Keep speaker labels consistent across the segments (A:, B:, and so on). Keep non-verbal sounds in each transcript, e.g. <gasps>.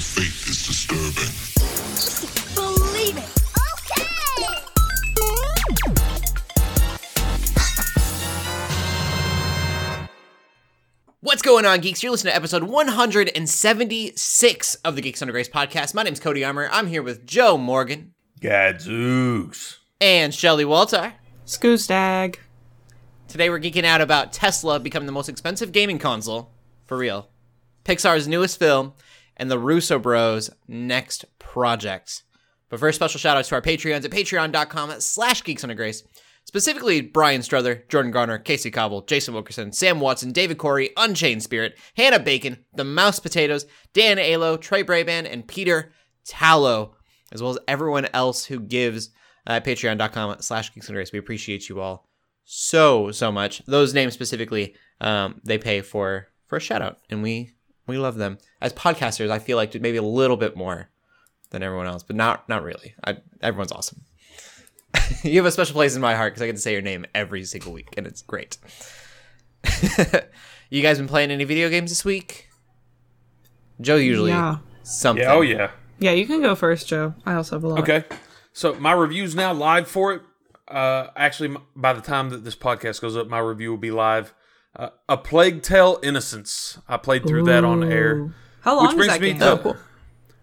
A: of fate is disturbing.
B: Believe it. Okay.
C: What's going on, geeks? You're listening to episode 176 of the Geeks Under Grace podcast. My name's Cody Armour. I'm here with Joe Morgan
D: Gadzooks.
C: and Shelly Walter.
E: Skoostag.
C: Today we're geeking out about Tesla becoming the most expensive gaming console, for real, Pixar's newest film, and the Russo Bros' next project. But first, special shout outs to our Patreons at patreon.com slash geeks under grace. Specifically, Brian Struther, Jordan Garner, Casey Cobble, Jason Wilkerson, Sam Watson, David Corey, Unchained Spirit, Hannah Bacon, The Mouse Potatoes, Dan Alo, Trey Braban, and Peter Tallow, as well as everyone else who gives at patreon.com slash geeks grace. We appreciate you all so so much. Those names specifically, um, they pay for for a shout out, and we we love them as podcasters. I feel like maybe a little bit more than everyone else, but not not really. I, everyone's awesome. <laughs> you have a special place in my heart because I get to say your name every single week, and it's great. <laughs> you guys been playing any video games this week? Joe usually
E: Yeah.
C: something.
D: Yeah, oh yeah.
E: Yeah, you can go first, Joe. I also have a lot.
D: Okay. So my review's now live for it. Uh, actually, by the time that this podcast goes up, my review will be live. Uh, a Plague Tale: Innocence. I played through that on air.
E: How long
D: Which
E: is
D: brings
E: that
D: me
E: game?
D: to-.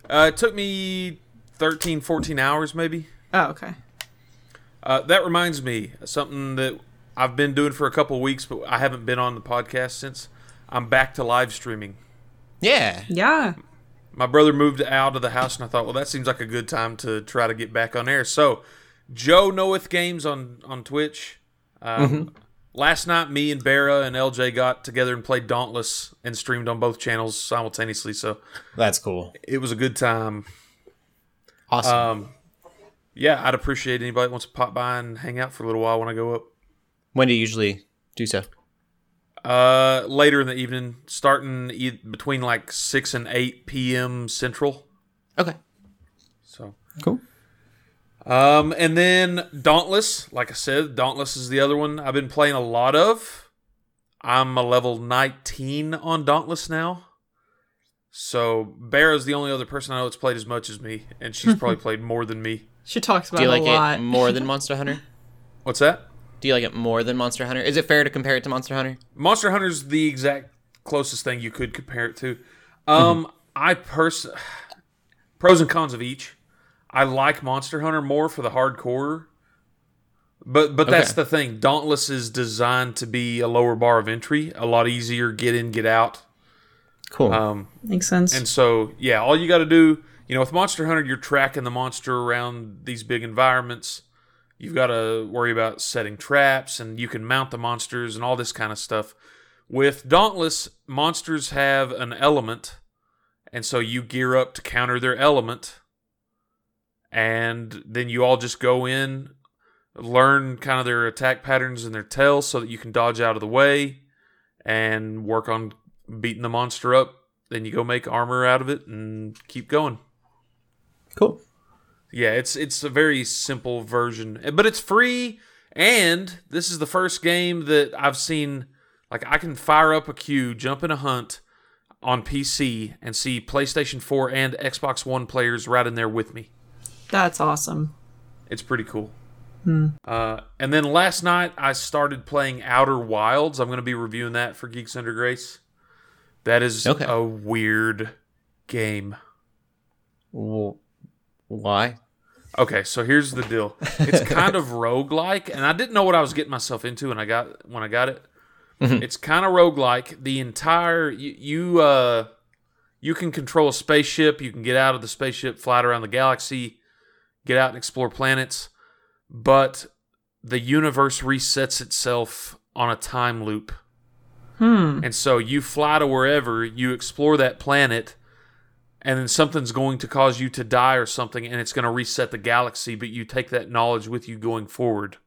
D: Uh, it took me 13, 14 hours, maybe.
E: Oh, okay.
D: Uh, that reminds me of something that I've been doing for a couple weeks, but I haven't been on the podcast since. I'm back to live streaming.
C: Yeah.
E: Yeah.
D: my brother moved out of the house and i thought well that seems like a good time to try to get back on air so joe knoweth games on on twitch um, last night me and Barra and lj got together and played dauntless and streamed on both channels simultaneously so
C: That's cool.
D: it was a good time
C: Awesome.
D: um, yeah i'd appreciate anybody that wants to pop by and hang out for a little while when i go up
C: when do you usually do so?
D: uh, later in the evening starting e- between like 6 and 8 p.m central
C: Okay.
D: so
C: Cool.
D: Um, and then Dauntless, like I said, Dauntless is the other one I've been playing a lot of. I'm a level 19 on Dauntless now. So Bear is the only other person I know that's played as much as me, and she's <laughs> probably played more than me.
E: She talks about
C: Do you
E: it
C: like
E: a lot.
C: it more than <laughs> Monster Hunter?
D: What's that?
C: Do you like it more than Monster Hunter? Is it fair to compare it to Monster Hunter?
D: Monster Hunter's the exact closest thing you could compare it to. Um, <laughs> I pers <sighs> pros and cons of each. I like Monster Hunter more for the hardcore, but but that's
C: Okay.
D: the thing. Dauntless is designed to be a lower bar of entry, a lot easier get in, get out.
C: Cool.
D: Um,
E: Makes sense.
D: and so yeah, all you got to do, you know, with Monster Hunter, you're tracking the monster around these big environments. You've got to worry about setting traps, and you can mount the monsters and all this kind of stuff. With Dauntless, monsters have an element, and so you gear up to counter their element, and then you all just go in, learn kind of their attack patterns and their tails so that you can dodge out of the way, and work on beating the monster up. Then you go make armor out of it and keep going.
C: cool.
D: Yeah, it's it's a very simple version, eh, but it's free. And this is the first game that I've seen. Like I can fire up a queue, jump in a hunt on PC, and see PlayStation 4 and Xbox One players right in there with me.
E: That's awesome.
D: It's pretty cool. Uh, and then last night I started playing Outer Wilds. I'm going to be reviewing that for Geeks Under Grace. That is
C: Okay.
D: a weird game.
C: Well, why?
D: Okay, so here's the deal. It's <laughs> kind of roguelike, and I didn't know what I was getting myself into when I got when I got it. It's kind of roguelike. The entire you, you uh you can control a spaceship, you can get out of the spaceship, fly around the galaxy, get out and explore planets, but the universe resets itself on a time loop.
E: Hmm.
D: And so you fly to wherever, you explore that planet, and then something's going to cause you to die or something, and it's going to reset the galaxy, but you take that knowledge with you going forward.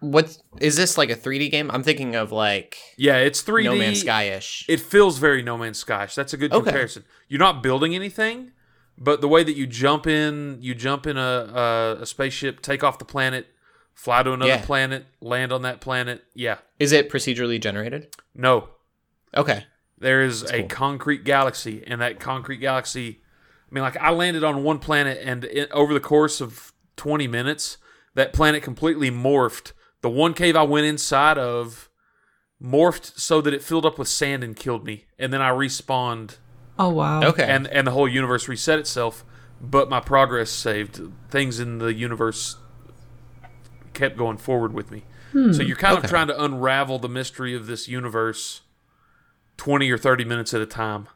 C: What is this like a 3D game? I'm thinking of like
D: Yeah, it's 3D.
C: No Man's Sky ish.
D: It feels very No Man's Sky. That's a good
C: Okay.
D: comparison. You're not building anything, but the way that you jump in, you jump in a, a, a spaceship, take off the planet, fly to another
C: Yeah.
D: planet, land on that planet. Yeah.
C: Is it procedurally generated?
D: No.
C: Okay.
D: There is a concrete galaxy, and that concrete galaxy. I mean, like I landed on one planet, and it, over the course of 20 minutes, that planet completely morphed. The one cave I went inside of morphed so that it filled up with sand and killed me, and then I respawned,
E: Oh wow.
C: Okay.
D: and and the whole universe reset itself. But my progress saved. Things in the universe kept going forward with me. Hmm. So you're kind
C: Okay.
D: of trying to unravel the mystery of this universe 20 or 30 minutes at a time.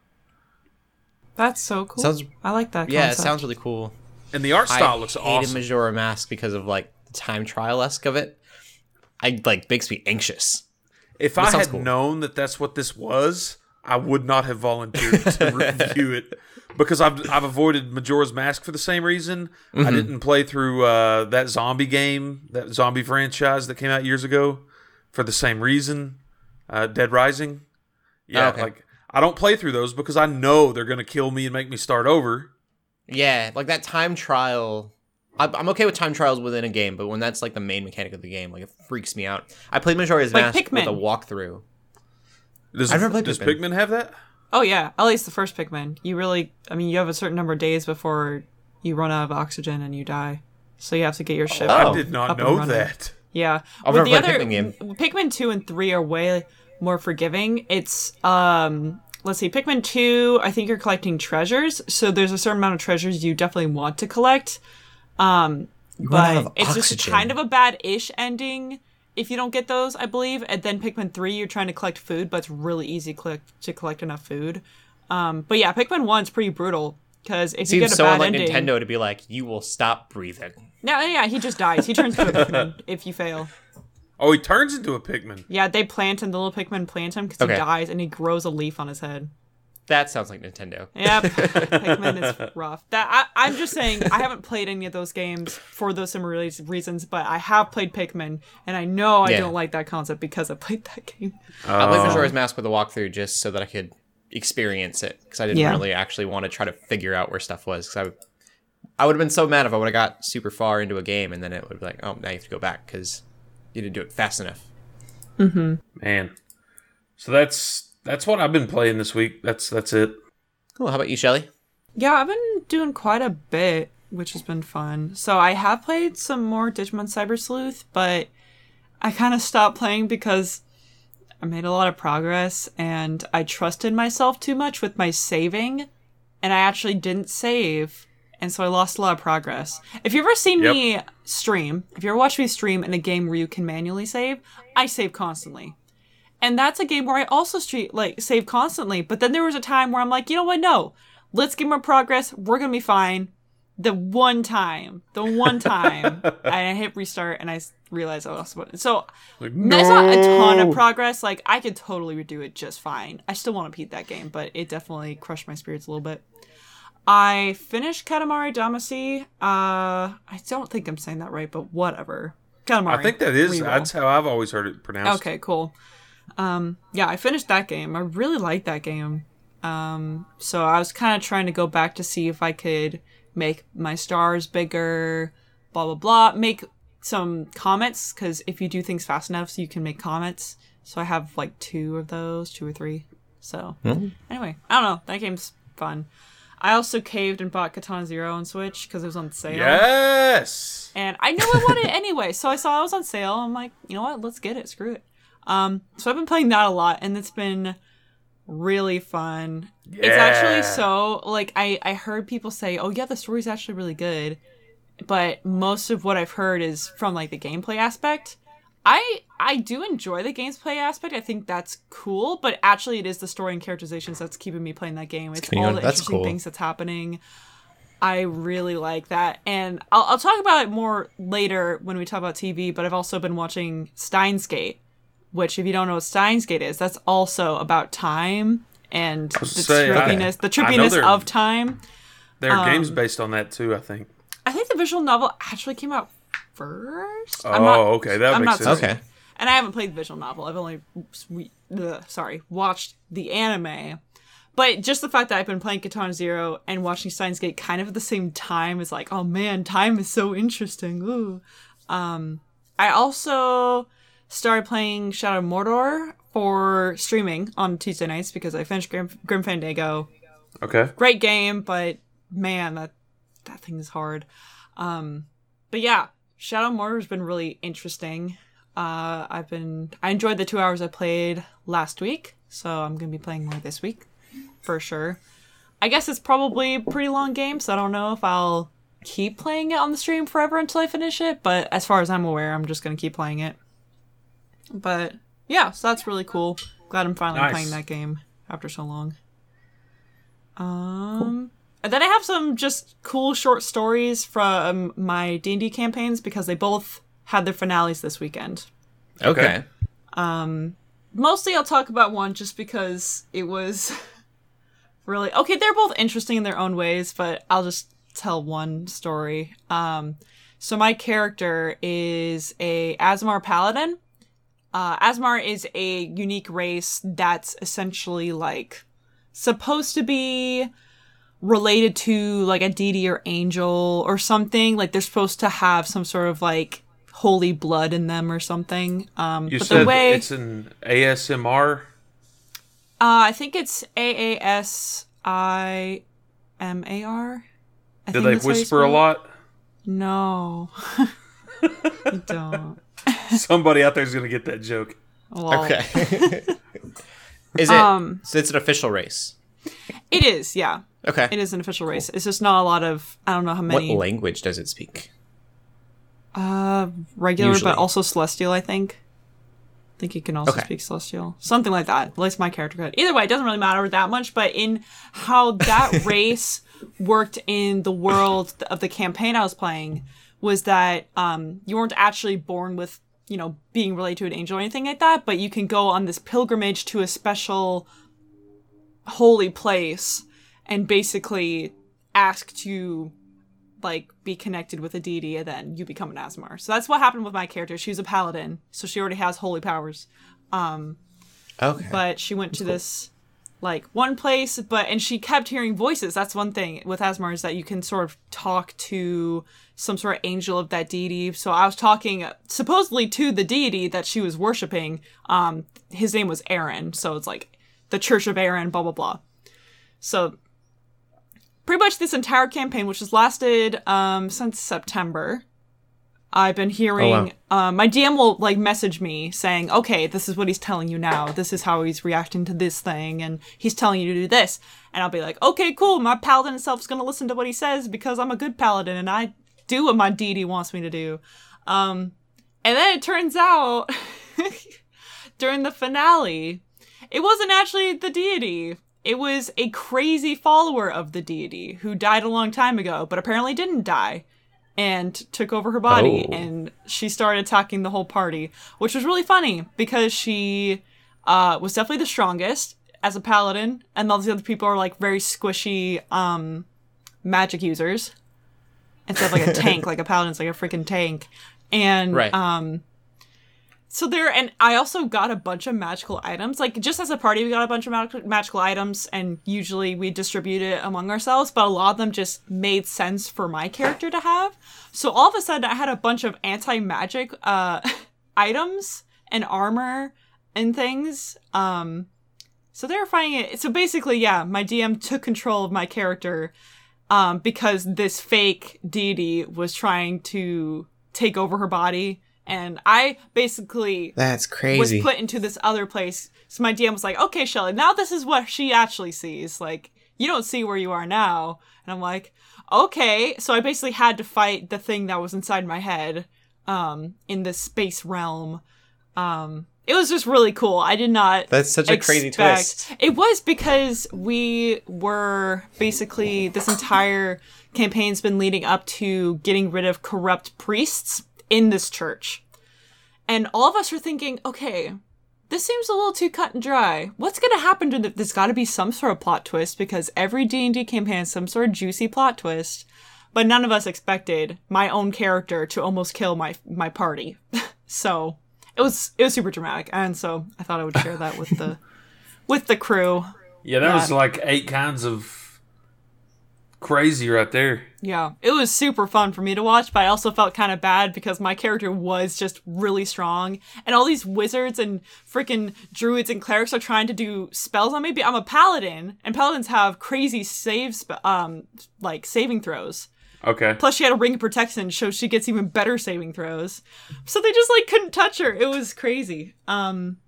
E: That's so cool.
C: Sounds-
E: I like that.
C: yeah, it sounds really cool.
D: And the art style
C: I
D: looks
C: hated
D: awesome.
C: Majora Mask because of like the time trial esque of it. I like makes me anxious.
D: if
C: That
D: I had
C: cool.
D: known that that's what this was, I would not have volunteered to <laughs> review it because I've I've avoided Majora's Mask for the same reason.
C: Mm-hmm.
D: I didn't play through uh, that zombie game, that zombie franchise that came out years ago, for the same reason. Uh, Dead Rising. Yeah,
C: Oh, okay.
D: like I don't play through those because I know they're gonna kill me and make me start over.
C: Yeah, like that time trial. I- I'm okay with time trials within a game, but when that's like the main mechanic of the game, like it freaks me out. I played Majora's
E: Like
C: Mask with a walkthrough.
D: Does,
C: I've never played
D: does
C: Pikmin.
D: Pikmin have that?
E: Oh yeah, at least the first Pikmin. You really, I mean, you have a certain number of days before you run out of oxygen and you die. So you have to get your ship.
C: Oh.
D: I did not
E: up
D: know that.
E: Yeah.
C: I've
E: With
C: never
E: the
C: played
E: other
C: Pikmin game.
E: Pikmin 2 and 3 are way more forgiving. It's um let's see, Pikmin 2, I think you're collecting treasures, so there's a certain amount of treasures you definitely want to collect. Um
C: run out
E: but
C: of
E: it's just kind of a bad-ish ending if you don't get those, I believe. And then Pikmin 3 you're trying to collect food, but it's really easy collect- to collect enough food. Um but yeah, Pikmin 1's pretty brutal because if you
C: Seems
E: get a
C: so
E: bad
C: unlike
E: ending,
C: Nintendo to be like, you will stop breathing.
E: no, yeah, he just dies. He turns into a Pikmin <laughs> if you fail.
D: Oh, he turns into a Pikmin.
E: Yeah, they plant him. The little Pikmin plant him because
C: Okay.
E: he dies, and he grows a leaf on his head.
C: That sounds like Nintendo.
E: Yep, <laughs> Pikmin is rough. That I, I'm just saying, I haven't played any of those games for those similar reasons, but I have played Pikmin, and I know I
C: Yeah.
E: don't like that concept because I played that game.
C: I played Majora's Mask with a walkthrough just so that I could experience it because I didn't
E: Yeah.
C: really actually want to try to figure out where stuff was. Because I, I would have been so mad if I would have got super far into a game and then it would be like, oh, now you have to go back because you didn't do it fast enough. Mm-hmm.
D: Man. So that's that's what I've been playing this week. That's that's it.
C: Cool. How about you, Shelly?
E: Yeah, I've been doing quite a bit, which has been fun. So I have played some more Digimon Cyber Sleuth, but I kind of stopped playing because I made a lot of progress and I trusted myself too much with my saving, and I actually didn't save, and so I lost a lot of progress. If you've ever seen
D: Yep.
E: me stream, if you ever watched me stream in a game where you can manually save, I save constantly. And that's a game where I also street like save constantly. But then there was a time where I'm like, you know what? No, let's get more progress. We're gonna be fine. The one time, the one time, <laughs> I hit restart and I realized I lost. So
D: Like,
E: that's not a ton of progress. Like I could totally redo it just fine. I still want to beat that game, but it definitely crushed my spirits a little bit. I finished Katamari Damacy. Uh, I don't think I'm saying that right, but whatever. Katamari.
D: I think that is
E: Reroll.
D: that's how I've always heard it pronounced.
E: Okay, cool. Um, yeah, I finished that game. I really liked that game. Um, so I was kind of trying to go back to see if I could make my stars bigger, blah blah blah. Make some comets because if you do things fast enough, so you can make comets. So I have like two of those, two or three. So anyway, I don't know. That game's fun. I also caved and bought Katana Zero on Switch because it was on sale.
D: Yes.
E: And I knew I wanted it anyway, so I saw it was on sale. I'm like, you know what? Let's get it. Screw it. Um, so I've been playing that a lot, and it's been really fun. It's actually so like I I heard people say, oh yeah, the story's actually really good, but most of what I've heard is from like the gameplay aspect. I I do enjoy the gameplay aspect. I think that's cool, but actually it is the story and characterizations that's keeping me playing that game. It's all the
C: that's
E: interesting
C: cool.
E: things that's happening. I really like that. And I'll, I'll talk about it more later when we talk about TV, but I've also been watching Steins Gate, which, if you don't know what Steins Gate is, that's also about time and the
D: say,
E: trippiness, the
D: I know
E: trippiness of time.
D: There are games
E: Um,
D: based on that too, I think.
E: I think the visual novel actually came out first.
D: Oh,
E: I'm not-
D: okay. That
E: I'm
D: makes
E: not
D: sense.
C: Okay.
E: and I haven't played the visual novel. I've only, oops, we, ugh, sorry, watched the anime. But just the fact that I've been playing Katana Zero and watching Steins Gate kind of at the same time is like, oh man, time is so interesting. Ooh. Um, I also started playing Shadow of Mordor for streaming on Tuesday nights because I finished Grim, Grim Fandango.
D: Okay.
E: Great game, but man, that that thing is hard. Um, but yeah, Shadow Mordor has been really interesting. Uh, I've been I enjoyed the two hours I played last week, so I'm gonna be playing more this week for sure. I guess it's probably a pretty long game, so I don't know if I'll keep playing it on the stream forever until I finish it. But as far as I'm aware, I'm just gonna keep playing it. But yeah, so that's really cool. Glad I'm finally
D: Nice.
E: playing that game after so long. Um, and then I have some just cool short stories from my D and D campaigns because they both had their finales this weekend.
C: Okay.
E: Um, mostly, I'll talk about one just because it was <laughs> really okay. They're both interesting in their own ways, but I'll just tell one story. Um, so my character is a Asmar paladin. Uh, Asmar is a unique race that's essentially like supposed to be related to like a deity or angel or something. Like they're supposed to have some sort of like holy blood in them or something. Um,
D: You
E: but
D: said
E: the way
D: it's an ASMR.
E: uh, I think it's A A S I M A R.
D: Did
E: think
D: they
E: that's how you
D: whisper a lot?
E: No, <laughs> don't. <laughs> <laughs>
D: Somebody out there's gonna get that joke.
E: Well,
C: Okay. <laughs> is it?
E: Um,
C: so it's an official race.
E: It is, yeah.
C: Okay.
E: It is an official race. It's just not a lot of I don't know how many.
C: what language does it speak?
E: uh regular
C: Usually.
E: but also celestial, I think. I think he can also
C: Okay.
E: speak celestial. Something like that. At least my character could. Either way, it doesn't really matter that much, but in how that race worked in the world of the campaign I was playing was that um you weren't actually born with, you know, being related to an angel or anything like that, but you can go on this pilgrimage to a special holy place and basically ask to like be connected with a deity and then you become an Asmar. So that's what happened with my character. She was a paladin, so she already has holy powers. Um
C: Okay.
E: but she went to this like one place but and she kept hearing voices. That's one thing with Asmar is that you can sort of talk to some sort of angel of that deity. So I was talking supposedly to the deity that she was worshiping. Um his name was Aaron, so it's like the Church of Aaron, blah blah blah. So pretty much this entire campaign, which has lasted um, since September, I've been hearing. um, my DM will like message me saying, "Okay, this is what he's telling you now. This is how he's reacting to this thing, and he's telling you to do this." And I'll be like, "Okay, cool. My paladin itself is gonna listen to what he says because I'm a good paladin and I do what my deity wants me to do." Um, and then it turns out <laughs> during the finale, it wasn't actually the deity. It was a crazy follower of the deity who died a long time ago, but apparently didn't die and took over her body
C: Oh.
E: and she started attacking the whole party, which was really funny because she uh, was definitely the strongest as a paladin, and all these other people are like very squishy um, magic users instead of like a tank. <laughs> Like a paladin's like a freaking tank, and
C: Right.
E: um, so there, and I also got a bunch of magical items. Like just as a party, we got a bunch of mag- magical items, and usually we distribute it among ourselves. But a lot of them just made sense for my character to have. So all of a sudden, I had a bunch of anti-magic uh, <laughs> items and armor and things. Um, so they were finding it. So basically, yeah, my DM took control of my character um, because this fake deity was trying to take over her body. And I basically
C: That's crazy was
E: put into this other place. So my DM was like, okay, Shelly, now this is what she actually sees. Like, you don't see where you are now. And I'm like, okay. So I basically had to fight the thing that was inside my head um, in this space realm. Um, it was just really cool. I did not
C: That's such a crazy twist.
E: It was because we were basically this entire campaign's been leading up to getting rid of corrupt priests in this church. And all of us are thinking, okay, this seems a little too cut and dry. What's going to happen to the, there's got to be some sort of plot twist because every D&D campaign has some sort of juicy plot twist. But none of us expected my own character to almost kill my my party. <laughs> so, it was it was super dramatic and so I thought I would share that with the <laughs> with the crew.
D: Yeah, that was like eight kinds of crazy right there.
E: Yeah, it was super fun for me to watch, but I also felt kind of bad because my character was just really strong, and all these wizards and freaking druids and clerics are trying to do spells on me. But I'm a paladin, and paladins have crazy save, sp- um, like saving throws.
D: Okay.
E: Plus, she had a ring of protection, so she gets even better saving throws. So they just like couldn't touch her. It was crazy. Um,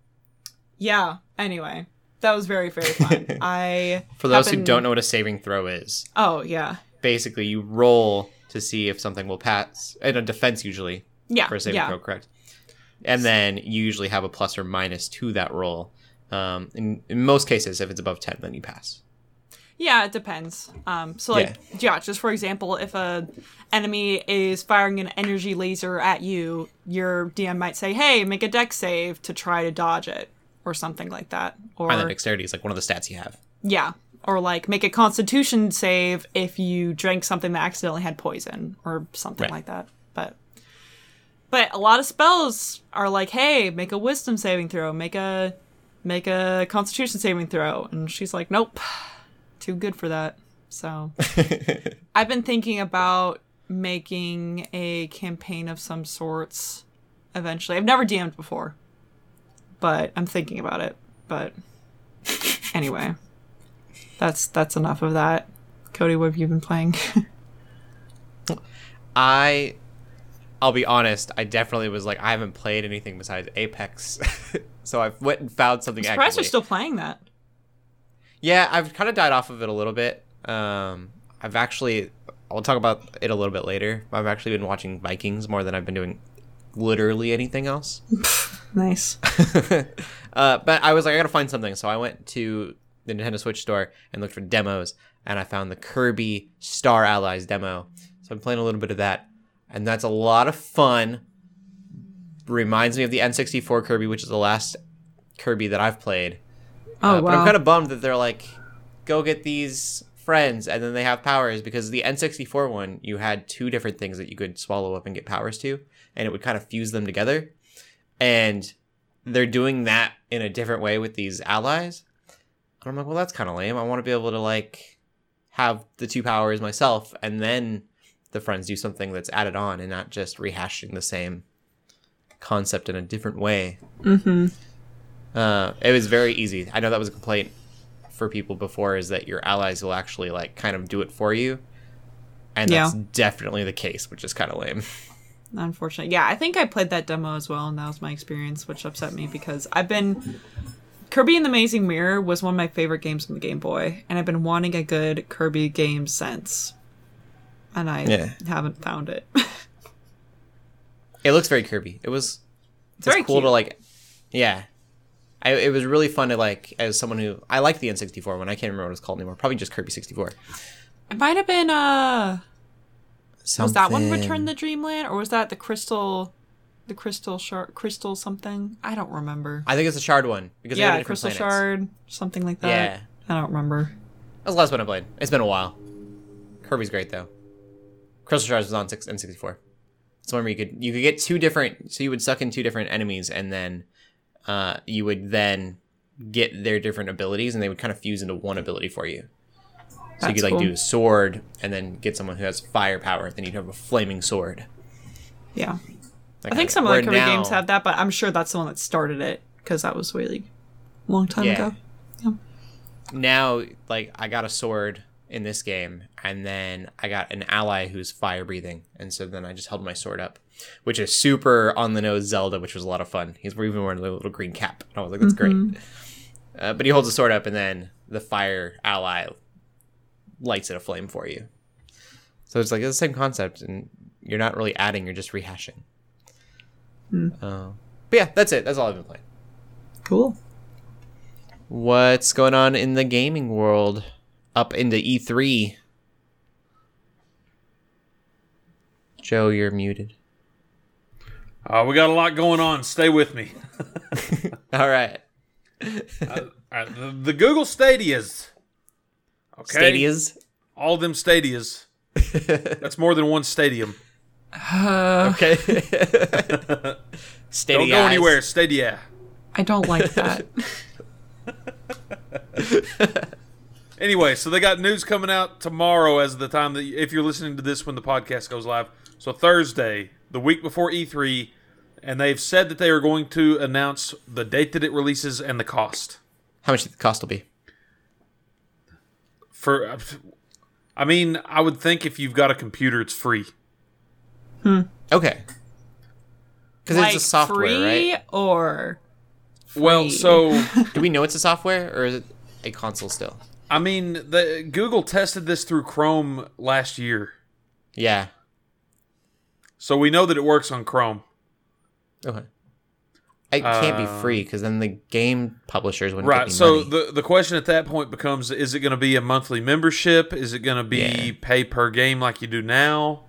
E: yeah. Anyway, that was very very fun. <laughs> I
C: For those
E: have
C: who don't know what a saving throw is,
E: Oh yeah,
C: basically you roll to see if something will pass, and a defense usually
E: yeah,
C: for a saving
E: yeah.
C: throw, correct? And then you usually have a plus or minus to that roll. Um, in, in most cases, if it's above ten, then you pass.
E: Yeah, it depends. Um, so like, yeah. just for example, if a enemy is firing an energy laser at you, your DM might say, "Hey, make a Dex save to try to dodge it," or something like that. Or
C: And then dexterity is like one of the stats you have.
E: yeah, or like make a Constitution save if you drank something that accidentally had poison or something
C: Right.
E: like that. But but a lot of spells are like, "Hey, make a Wisdom saving throw, make a make a Constitution saving throw," and she's like, "Nope." too good for that. So <laughs> I've been thinking about making a campaign of some sorts eventually. I've never DM'd before, but I'm thinking about it. But anyway, that's that's enough of that. Cody, what have you been playing? <laughs>
C: I, I'll be honest. I definitely was like, I haven't played anything besides Apex, <laughs> so I went and found something.
E: Surprised
C: actively.
E: you're still playing that.
C: Yeah, I've kind of died off of it a little bit. Um, I've actually, I'll talk about it a little bit later. I've actually been watching Vikings more than I've been doing literally anything else. <laughs>
E: Nice. <laughs>
C: uh, but I was like, I gotta find something, so I went to the Nintendo Switch store and looked for demos, and I found the Kirby Star Allies demo. So I'm playing a little bit of that, and that's a lot of fun. Reminds me of the N64 Kirby, which is the last Kirby that I've played.
E: Oh
C: Uh, But I'm kind of bummed that they're like, go get these friends, and then they have powers because the N64 one, you had two different things that you could swallow up and get powers to, and it would kind of fuse them together. And they're doing that in a different way with these allies. And I'm like, well, that's kind of lame. I want to be able to like have the two powers myself, and then the friends do something that's added on, and not just rehashing the same concept in a different way.
E: mm-hmm.
C: Uh, it was very easy. I know that was a complaint for people before is that your allies will actually like kind of do it for you. And that's
E: Yeah.
C: definitely the case, which is kind of lame. <laughs>
E: Unfortunately, yeah, I think I played that demo as well, and that was my experience, which upset me because I've been Kirby and the Amazing Mirror was one of my favorite games on the Game Boy, and I've been wanting a good Kirby game since, and I
C: Yeah.
E: haven't found it. <laughs>
C: It looks very Kirby. It was it's
E: very
C: cool to like yeah. I, it was really fun to like as someone who I liked the N64 one. I can't remember what it's called anymore. Probably just Kirby 64.
E: it might have been uh, was that one Return to Dreamland, or was that the Crystal, the Crystal Shard, Crystal something? I don't remember.
C: I think it's the Shard one because they go to
E: yeah, Crystal
C: planets.
E: Shard, something like that.
C: Yeah.
E: I don't remember.
C: That was the last one I played. It's been a while. Kirby's great though. Crystal Shard was on six N sixty four. It's one where you could you could get two different. So you would suck in two different enemies, and then uh, you would then get their different abilities, and they would kind of fuse into one ability for you. So you could like
E: cool.
C: do a sword, and then get someone who has fire power. Then you'd have a flaming sword.
E: Yeah.
C: That
E: I think some of the Kirby
C: now-
E: games have that, but I'm sure that's the one that started it because that was really a long time
C: Yeah.
E: ago.
C: now like I got a sword in this game and then I got an ally who's fire breathing and so then I just held my sword up which is super on the nose Zelda which was a lot of fun he's even wearing a little green cap and I was like that's great uh, but he holds the sword up and then the fire ally lights it aflame for you so it's like it's the same concept and you're not really adding you're just rehashing uh, but yeah that's it that's all I've been playing
E: Cool.
C: What's going on in the gaming world up into E3? Joe, you're muted.
D: Uh, we got a lot going on. Stay with me. <laughs>
C: All right.
D: All right, <laughs> the, the Google Stadias. Okay.
C: Stadias.
D: All them Stadias. <laughs> That's more than one stadium.
C: Uh, okay. Steady <laughs>
D: Don't go anywhere. Stadia.
E: I don't like that. <laughs>
D: Anyway, so they got news coming out tomorrow as the time that if you're listening to this when the podcast goes live. So Thursday, the week before E3, and they've said that they are going to announce the date that it releases and the cost.
C: How much the cost will be?
D: For I mean, I would think if you've got a computer it's free. Hmm.
C: Okay. Because
E: like
C: it's a software,
E: free
C: right?
E: or
D: Well, so <laughs>
C: Do we know it's a software or is it a console still?
D: I mean, the Google tested this through Chrome last year.
C: Yeah.
D: So we know that it works on Chrome.
C: Okay. It can't be
D: Uh,
C: free because then the game publishers wouldn't
D: Right.
C: get any
D: So
C: money.
D: the the question at that point becomes: Is it going to be a monthly membership? Is it going to be
C: Yeah.
D: pay per game like you do now?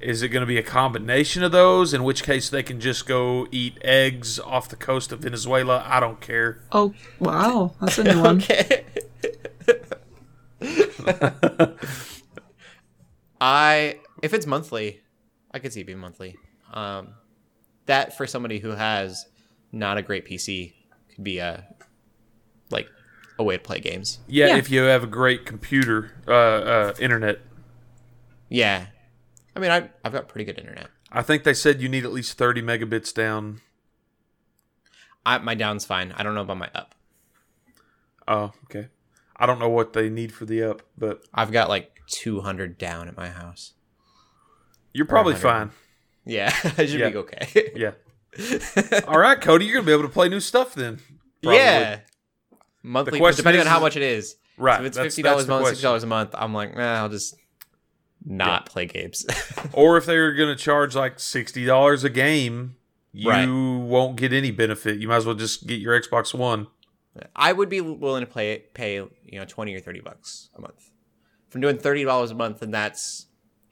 D: Is it going to be a combination of those? In which case, they can just go eat eggs off the coast of Venezuela. I don't care.
E: oh wow, that's a new one. <laughs>
C: okay. I if it's monthly, I could see it being monthly. Um, that for somebody who has not a great PC could be a like a way to play games.
D: Yeah,
E: Yeah.
D: if you have a great computer, uh, uh, internet.
C: Yeah, I mean I I've got pretty good internet.
D: I think they said you need at least thirty megabits down.
C: I, my down's fine. I don't know about my up.
D: Oh, okay. I don't know what they need for the up, but
C: I've got like 200 down at my house.
D: you're probably fine.
C: Yeah, <laughs> I should
D: Yeah.
C: be okay.
D: Yeah. <laughs> All right, Cody, you're gonna be able to play new stuff then. Probably.
C: Yeah. Monthly, depending
D: is-
C: on how much it is.
D: Right.
C: So if it's
D: that's-
C: fifty dollars a month, sixty dollars a month, I'm like, nah, I'll just not play games. <laughs>
D: Or if they're going to charge like sixty dollars a game, you
C: Right.
D: won't get any benefit. You might as well just get your Xbox One.
C: I would be willing to play pay you know twenty or thirty bucks a month. If I'm doing thirty dollars a month, and that's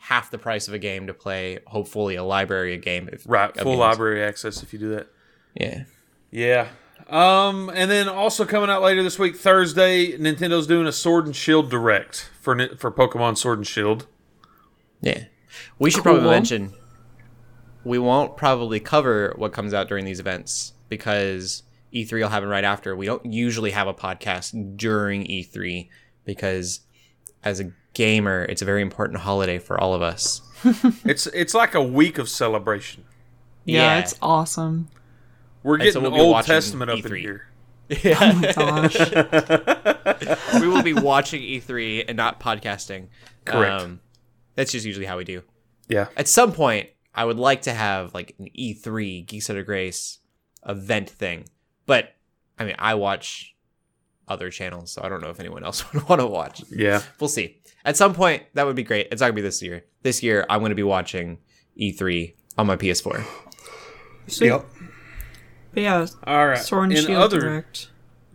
C: half the price of a game to play. Hopefully, a library of game. If,
D: Right,
C: of
D: full
C: games.
D: library access if you do that.
C: Yeah.
D: Yeah. Um, and then also coming out later this week, Thursday, Nintendo's doing a Sword and Shield direct for for Pokemon Sword and Shield.
C: Yeah. We should probably mention we won't probably cover what comes out during these events because E3 will happen right after. We don't usually have a podcast during E3 because as a gamer, it's a very important holiday for all of us. <laughs>
D: It's it's like a week of celebration.
E: Yeah,
C: Yeah.
E: it's awesome.
D: We're
C: so
D: getting
C: we'll be
D: Old
C: watching
D: Testament up in
C: E3.
D: here. <laughs>
E: Oh my gosh. <laughs>
C: we will be watching E3 and not podcasting.
D: Correct.
C: Um, that's just usually how we do.
D: Yeah.
C: At some point, I would like to have like an E3 Geeks Under Grace event thing, but I mean, I watch other channels, so I don't know if anyone else would want to watch.
D: Yeah.
C: We'll see. At some point, that would be great. It's not gonna be this year. This year, I'm gonna be watching E3 on my PS4.
E: Sweet. But yeah,
D: All right.
E: Sword and
D: in
E: Shield
D: other
E: Direct.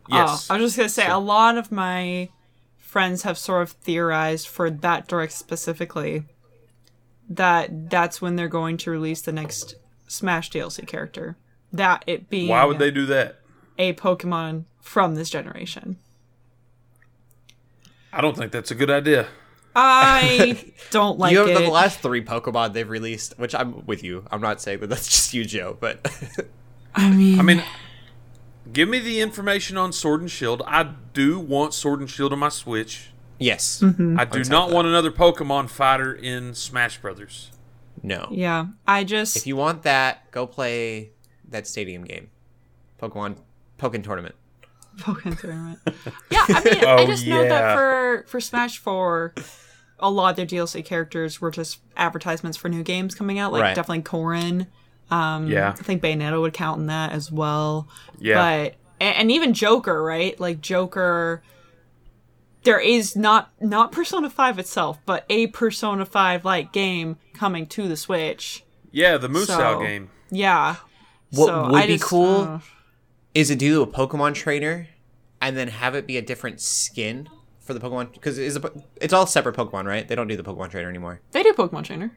D: yes.
E: Oh, I was just gonna say a lot of my friends have sort of theorized for that direct specifically that that's when they're going to release the next Smash DLC character. That it being
D: Why would they do that?
E: a Pokemon from this generation.
D: I don't think that's a good idea.
E: I <laughs> don't like
C: you have
E: it.
C: the last three Pokemon they've released, which I'm with you. I'm not saying that that's <laughs> just you, Joe, but <laughs>
E: I mean,
D: I mean, give me the information on Sword and Shield. I do want Sword and Shield on my Switch.
C: yes,
E: Mm-hmm.
D: I do
C: accept
D: not want another Pokemon fighter in Smash Brothers.
C: no.
E: yeah, I just
C: If you want that, go play that stadium game, Pokemon Pokemon Tournament.
E: Pokemon tournament. <laughs> Yeah, I mean, I
D: Oh,
E: just know that for for Smash Four, a lot of their DLC characters were just advertisements for new games coming out. Like
C: Right.
E: definitely Corrin.
D: yeah.
E: I think Bayonetta would count in that as well.
D: Yeah.
E: But and, and even Joker, right? Like Joker. There is not not Persona Five itself, but a Persona Five like game coming to the Switch.
D: yeah, the Musou
E: So-
D: game.
E: Yeah.
C: What
E: So
C: would
E: I
C: be
E: just,
C: cool
E: uh,
C: is to do a Pokemon trainer and then have it be a different skin for the Pokemon because it's, it's all separate Pokemon, right? They don't do the Pokemon trainer anymore.
E: they do Pokemon Trainer.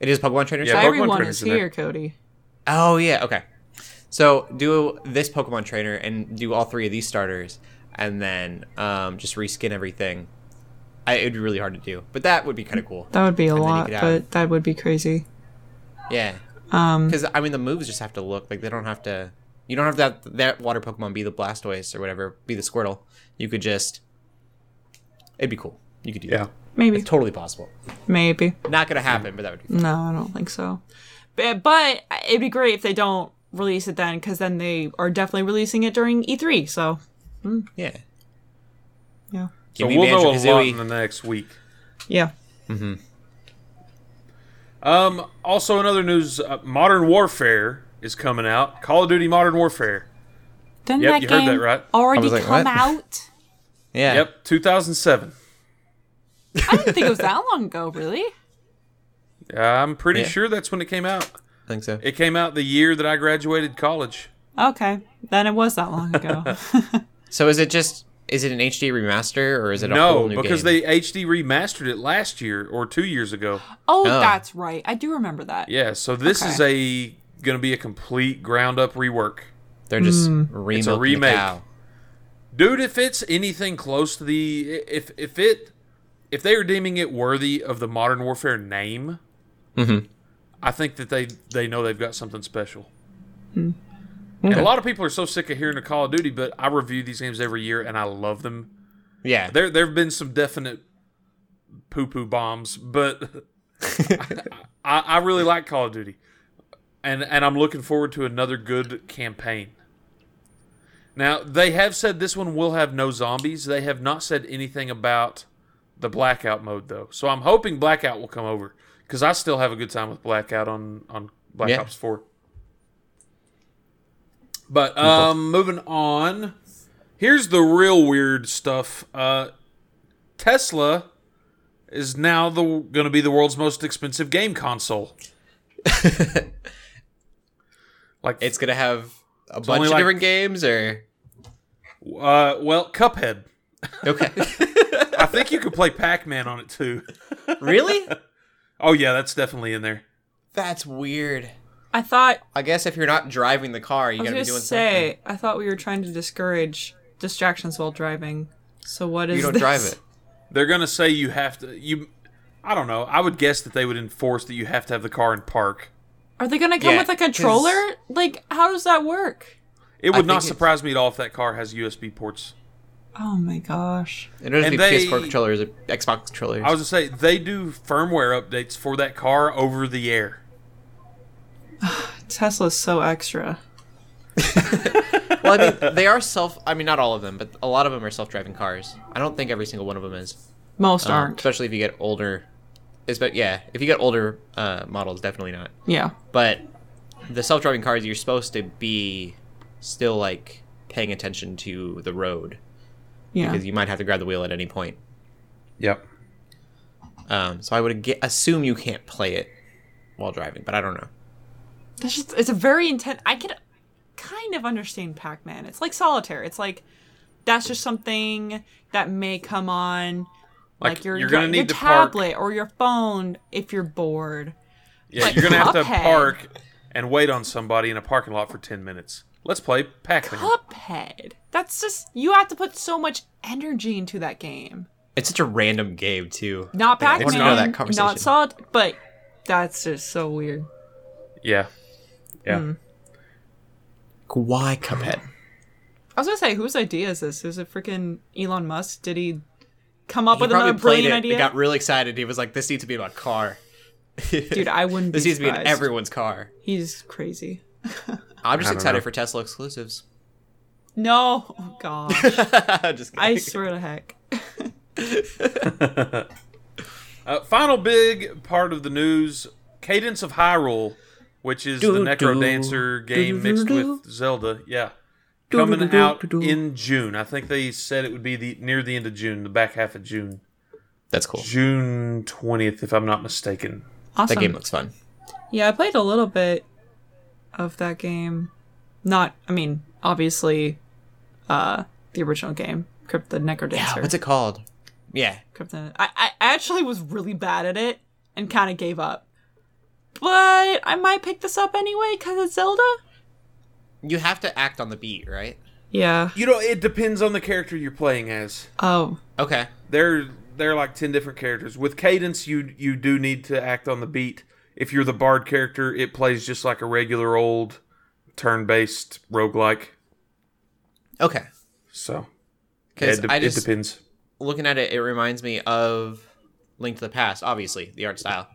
C: It is Pokemon trainer.
D: Yeah. Pokemon
E: Everyone is
D: in there.
E: here, Cody.
C: Oh yeah, okay. So do this Pokemon trainer and do all three of these starters, and then um, just reskin everything. I, it'd be really hard to do, but that would be kind of cool.
E: That would be a
C: And then
E: lot,
C: could have-
E: but that would be crazy.
C: Yeah,
E: Um,
C: because I mean the moves just have to look like they don't have to. You don't have that that water Pokemon be the Blastoise or whatever, be the Squirtle. You could just It'd be cool. You could do
D: Yeah.
C: that.
E: Maybe.
C: It's totally possible.
E: Maybe.
C: Not gonna happen, but that would be.
E: No, I don't think so. But, but it'd be great if they don't release it then, because then they are definitely releasing it during E3. So
C: Yeah.
E: yeah,
C: Give
D: So
C: me
D: we'll know a lot in the next week.
E: yeah. Hmm.
D: Um. Also, in other news, uh, Modern Warfare is coming out. Call of Duty Modern Warfare.
E: Didn't
D: Yep,
E: that
D: you heard that right.
E: already
C: like,
E: come
C: what?
E: out? <laughs>
C: Yeah.
D: Yep, 2007.
E: I didn't think it was that long ago. Really?
D: I'm pretty
C: Yeah.
D: sure that's when it came out.
C: I think so.
D: It came out the year that I graduated college.
E: Okay, then it was that long ago. <laughs>
C: So is it just is it an HD remaster or is it a
D: no,
C: whole new
D: because
C: game?
D: they HD remastered it last year or two years ago.
E: oh,
C: Oh.
E: that's right. I do remember that.
D: Yeah, so this
E: Okay.
D: is a going to be a complete ground up rework.
C: They're just remilking
D: It's a
C: the
D: remake.
C: cow.
D: Dude, if it's anything close to the if if it if they are deeming it worthy of the Modern Warfare name,
C: Mhm.
D: I think that they they know they've got something special. And a lot of people are so sick of hearing the Call of Duty, but I review these games every year and I love them.
C: Yeah.
D: There there have been some definite poo poo bombs, but <laughs> <laughs> I, I really like Call of Duty, and and I'm looking forward to another good campaign. Now they have said this one will have no zombies. They have not said anything about the blackout mode though, so I'm hoping blackout will come over because I still have a good time with blackout on on Black
C: Yeah.
D: Ops Four. But um, moving on. Here's the real weird stuff. Uh, Tesla is now the going to be the world's most expensive game console. <laughs> like
C: it's gonna have a bunch of
D: like-
C: different games, or
D: uh, well, Cuphead.
C: okay, <laughs>
D: I think you could play Pac-Man on it too.
C: really? <laughs>
D: Oh yeah, that's definitely in there.
C: That's weird.
E: I thought
C: I guess if you're not driving the car, you
E: I was
C: gotta
E: gonna
C: be doing
E: say I thought we were trying to discourage distractions while driving. So what
C: something. You don't
E: this?
C: drive it.
D: They're gonna say you have to. You, I don't know. I would guess that they would enforce that you have to have the car in park.
E: Are they gonna come
C: Yeah,
E: with a controller? Like, how does that work?
D: It would not surprise me at all if that car has USB ports.
E: Oh my gosh.
C: It doesn't
D: And
C: be
D: they-
C: PS4 controllers or Xbox controllers.
D: I was gonna say they do firmware updates for that car over the air. <sighs>
E: Tesla's so extra. <laughs>
C: well, I mean, they are self. I mean, not all of them, but a lot of them are self-driving cars. I don't think every single one of them is.
E: Most
C: Um,
E: aren't.
C: especially if you get older. Is but yeah, if you get older uh, models, definitely not.
E: Yeah.
C: But the self-driving cars, you're supposed to be still like paying attention to the road
E: Yeah.
C: because you might have to grab the wheel at any point.
D: Yep.
C: Um, so I would ge- assume you can't play it while driving, but I don't know.
E: That's just it's a very intense I can kind of understand Pac-Man. It's like solitaire. It's like that's just something that may come on like,
D: Like,
E: your,
D: you're gonna
E: your,
D: need
E: your
D: to park-
E: tablet or your phone if you're bored.
D: Yeah,
E: Like
D: you're gonna have to park and wait on somebody in a parking lot for ten minutes. Let's play Pac-Man.
E: Cuphead. That's just you have to put so much energy into that game.
C: It's such a random game too.
E: Not Pac-Man,
C: didn't know that conversation.
E: not solid, but that's just so weird.
D: Yeah. Yeah.
E: Hmm.
C: Why Cuphead?
E: I was gonna say, whose idea is this? Is it freaking Elon Musk? Did he come up
C: He
E: with
C: probably
E: another
C: played
E: brilliant
C: it.
E: idea?
C: He got really excited. He was like, "This needs to be in my car." <laughs>
E: Dude, I wouldn't. <laughs>
C: this
E: be
C: needs to be in everyone's car.
E: He's crazy. <laughs>
C: I'm just excited
D: know.
C: for Tesla exclusives.
E: No, oh god,
C: just kidding.
E: I swear to heck.
D: Uh, final big part of the news: Cadence of Hyrule, which is the Necro
C: do.
D: Dancer game
C: Do, do,
D: mixed
C: do,
D: with Zelda. Yeah.
C: Do,
D: Coming
C: do, do,
D: out
C: do, do.
D: in June. I think they said it would be the near the end of June, the back half of June.
C: That's cool.
D: June 20th, if I'm not mistaken.
E: Awesome.
C: That game looks fun.
E: Yeah, I played a little bit of that game. Not, I mean, obviously, uh, the original game, Crypt the Necrodancer.
C: Yeah, what's it called? Yeah,
E: Crypto. I, I actually was really bad at it and kind of gave up. But I might pick this up anyway because it's Zelda.
C: You have to act on the beat, right?
E: Yeah.
D: You know, it depends on the character you're playing as.
E: Oh.
C: Okay.
D: There, there are like ten different characters. With Cadence, you you do need to act on the beat. If you're the bard character, it plays just like a regular old turn-based roguelike.
C: Okay.
D: So yeah,
C: Because
D: it, de-
C: I
D: it
C: just
D: depends.
C: looking at it, it reminds me of Link to the Past. Obviously, the art style,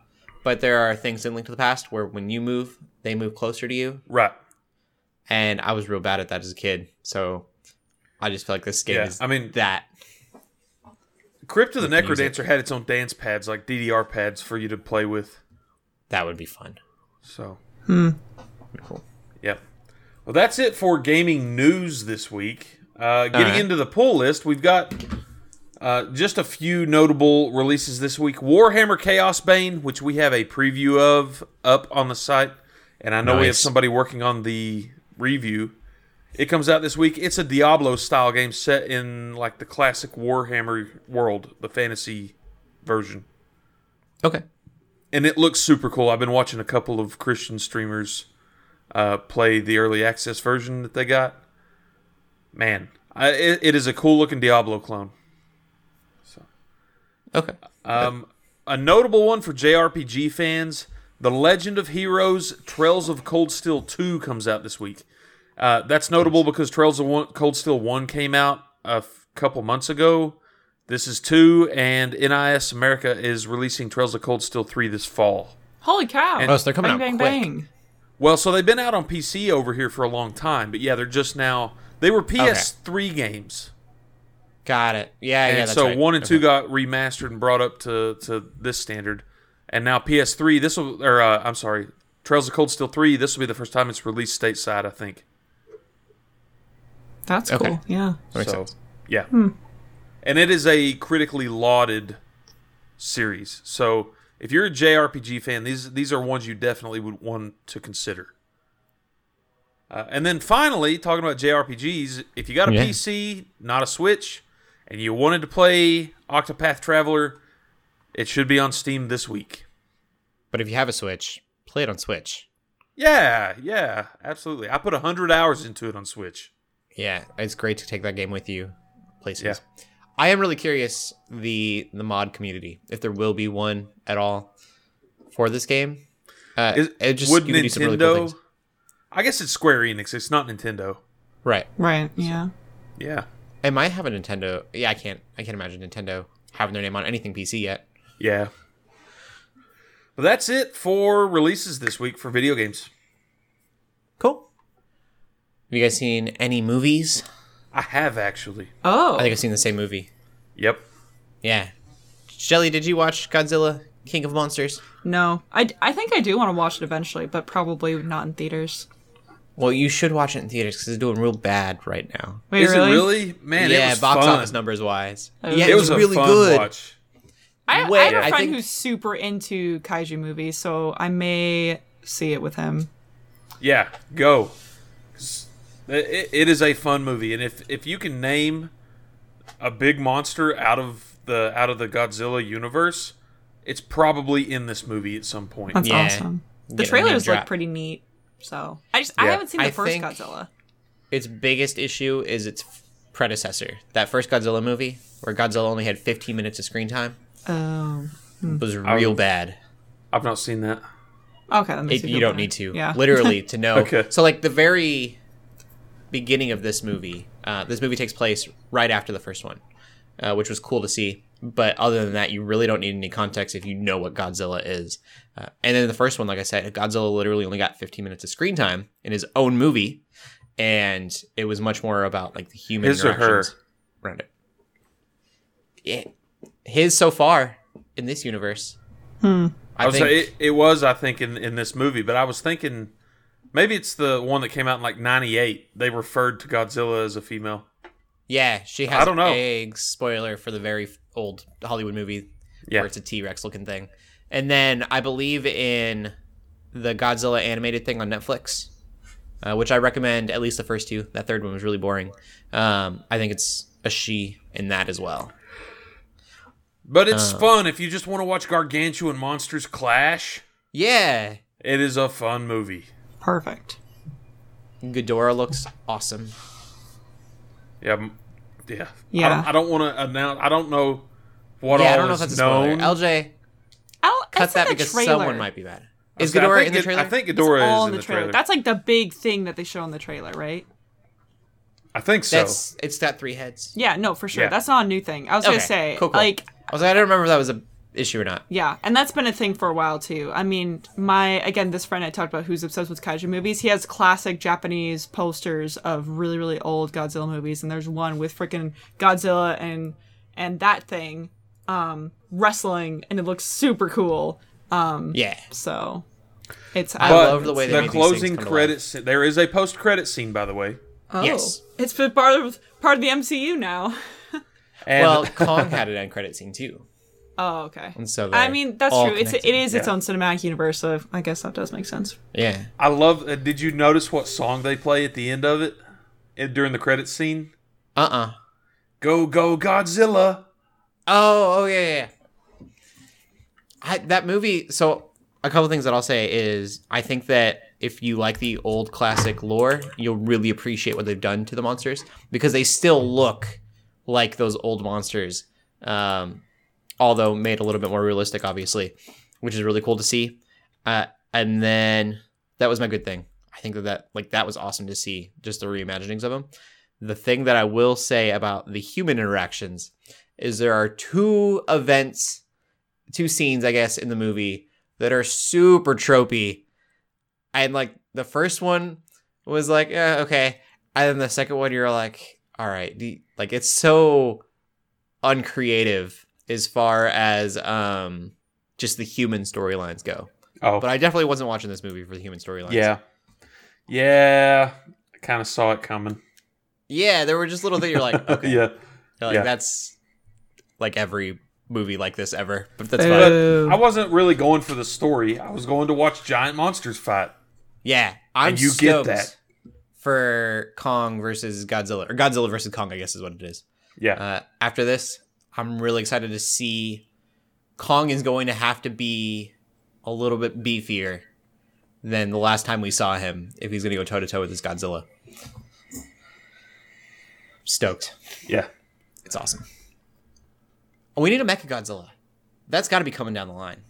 C: but there are things in Link to the Past where when you move, they move closer to you,
D: Right.
C: And I was real bad at that as a kid. So I just feel like this game
D: Yeah,
C: is
D: I mean-
C: that.
D: Crypt of the
C: music.
D: Necrodancer had its own dance pads, like DDR pads for you to play with.
C: That would be fun.
D: So,
C: Cool.
D: yep. Well, that's it for gaming news this week. Uh, getting
C: Alright.
D: into the pull list, we've got uh, just a few notable releases this week. Warhammer Chaos Bane, which we have a preview of up on the site, and I know we have somebody working on the review. It comes out this week. It's a Diablo style game set in like the classic Warhammer world, the fantasy version.
C: Okay.
D: and it looks super cool. I've been watching a couple of Christian streamers uh, play the early access version that they got. Man, I, it, it is a cool looking Diablo clone.
C: So, okay.
D: Um, a notable one for JRPG fans: The Legend of Heroes: Trails of Cold Steel 2 comes out this week. Uh, that's notable because Trails of One, Cold Steel 1 came out a f- couple months ago. This is 2, and NIS America is releasing Trails of Cold Steel 3 this fall.
E: Holy cow!
C: Oh, so they're coming
E: bang,
C: out
E: bang,
C: quick.
E: bang.
D: Well, so they've been out on PC over here for a long time, but yeah, they're just now. They were PS3 games,
C: Got it. Yeah,
D: and
C: yeah. That's
D: so
C: right.
D: one and two got remastered and brought up to to this standard, and now PS3. This will, or uh, I'm sorry, Trails of Cold Steel 3. This will be the first time it's released stateside, I think.
E: That's
C: Okay.
E: cool. Yeah.
C: That makes
D: so,
C: sense.
D: yeah, and it is a critically lauded series. So if you're a JRPG fan, these these are ones you definitely would want to consider. Uh, and then finally, talking about JRPGs, if you got a
C: Yeah.
D: PC, not a Switch, and you wanted to play Octopath Traveler, it should be on Steam this week.
C: But if you have a Switch, play it on Switch.
D: Yeah, yeah, absolutely. I put 100 hours into it on Switch.
C: Yeah, it's great to take that game with you places.
D: Yeah.
C: I am really curious the the mod community if there will be one at all for this game. Uh,
D: Is,
C: it just
D: would
C: you could do some really cool
D: Nintendo?
C: things.
D: I guess it's Square Enix. It's not Nintendo.
C: Right.
E: Right. Yeah.
D: Yeah,
C: It might have a Nintendo. Yeah, I can't. I can't imagine Nintendo having their name on anything PC yet.
D: yeah. But that's it for releases this week for video games.
C: Cool. Have you guys seen any movies?
D: I have actually.
E: Oh.
C: I think I've seen the same movie.
D: Yep.
C: Yeah. Shelly, did you watch Godzilla King of Monsters?
E: no. I, I think I do want to watch it eventually, but probably not in theaters.
C: Well, you should watch it in theaters because it's doing real bad right now.
E: Wait,
D: Is
E: really?
D: it really? Man,
C: yeah,
D: it was
C: box
D: fun.
C: office numbers wise.
E: Oh.
C: yeah,
E: It
C: it
D: It
C: was,
D: was a
C: really
D: fun
C: good.
D: watch.
E: I, I have a friend
C: think-
E: who's super into kaiju movies, so I may see it with him.
D: Yeah, go. It, it is a fun movie, and if if you can name a big monster out of the out of the Godzilla universe, it's probably in this movie at some point.
E: That's
C: Yeah.
E: awesome. The
C: Get a
E: trailers look
C: drop.
E: pretty neat. So I just I haven't seen the
C: I
E: first
C: think-
E: Godzilla.
C: Its biggest issue is its predecessor. That first Godzilla movie, where Godzilla only had 15 minutes of screen time,
E: Oh.
C: was real bad.
D: I've not seen that.
E: Okay, that makes
C: It,
E: me
C: you don't
E: better.
C: need to.
E: Yeah. <laughs>
C: Literally to know.
D: Okay.
C: So like the very beginning of this movie, uh, this movie takes place right after the first one, uh, which was cool to see. But other than that, you really don't need any context if you know what Godzilla is. Uh, and then the first one, like I said, Godzilla literally only got 15 minutes of screen time in his own movie, and it was much more about like the human
D: His or her?
C: interactions around it. Yeah, his so far in this universe.
E: Hmm.
C: I,
D: I was
C: think
D: say it, it was, I think, in in this movie, but I was thinking maybe it's the one that came out in like '98. They referred to Godzilla as a female.
C: Yeah, she has
D: I don't know.
C: eggs. Spoiler for the very old Hollywood movie
D: Yeah.
C: where it's a T Rex looking thing. And then I believe in the Godzilla animated thing on Netflix, uh, which I recommend at least the first two. That third one was really boring. Um, I think it's a she in that as well.
D: But it's
C: Uh.
D: fun if you just want to watch gargantuan monsters clash.
C: Yeah,
D: It is a fun movie.
E: Perfect.
C: Ghidorah looks awesome.
D: Yeah, yeah,
E: Yeah.
D: I don't, I don't want to announce. I don't know what
C: yeah,
D: all
C: I don't know if
D: is
C: that's a spoiler.
D: known.
C: LJ,
E: I'll,
C: cut that because
E: trailer.
C: someone might be bad. Is
D: Okay,
C: Ghidorah
D: think
C: in the
D: it-
C: trailer?
D: I think
E: It's
D: Ghidorah
E: all
D: is in the
E: trailer.
D: trailer.
E: That's like the big thing that they show in the trailer, right?
D: I think so.
C: That's it's got three heads.
E: Yeah, no, for sure.
D: Yeah.
E: That's not a new thing. I was
C: Okay,
E: gonna say,
C: cool, cool.
E: like,
C: I was like, I don't remember if that was a issue or not.
E: yeah, and that's been a thing for a while too. I mean, my again, this friend I talked about who's obsessed with kaiju movies. He has classic Japanese posters of really, really old Godzilla movies, and there's one with freaking Godzilla and and that thing um wrestling, and it looks super cool.
C: Yeah.
E: So it's
C: I
E: I
D: but
C: love the way they
D: the
C: make these things
D: closing
C: come to
D: credits. There is a post credit scene, by the way.
E: oh,
C: Yes.
E: it's part of part of the MCU now. <laughs>
D: And
C: Well, <laughs> Kong had an end credit scene too,
E: Oh, okay.
C: and so
E: I mean, that's true. It's
C: connected.
E: it is its
D: Yeah.
E: own cinematic universe, so I guess that does make sense.
C: Yeah.
D: I love. Uh, did you notice what song they play at the end of it, during the credit scene?
C: Uh. uh
D: Go go Godzilla!
C: Oh. Oh yeah. Yeah. yeah. I, that movie. So a couple things that I'll say is I think that if you like the old classic lore, you'll really appreciate what they've done to the monsters because they still look like those old monsters, um, although made a little bit more realistic, obviously, which is really cool to see. Uh, and then that was my good thing. I think that, that like that was awesome to see, just the reimaginings of them. The thing that I will say about the human interactions is there are two events, two scenes, I guess, in the movie that are super tropey. And like the first one was like, yeah, okay. And then the second one, you're like, all right, the, like it's so uncreative as far as um just the human storylines go.
D: Oh,
C: But I definitely wasn't watching this movie for the human storylines.
D: yeah, yeah. I kind of saw it coming.
C: Yeah, there were just little things you're like, <laughs> okay.
D: yeah,
C: You're like
D: Yeah.
C: that's like every movie like this ever. But that's
E: Uh,
C: fine.
D: but
E: Boo.
D: I wasn't really going for the story. I was going to watch giant monsters fight.
C: Yeah, I'm
D: And you get that.
C: For Kong versus Godzilla or Godzilla versus Kong, I guess is what it is.
D: Yeah,
C: Uh, after this, I'm really excited to see Kong is going to have to be a little bit beefier than the last time we saw him if he's going to go toe to toe with this Godzilla. Stoked.
D: yeah.
C: It's awesome. Oh, we need a Mecha Godzilla. That's got to be coming down the line.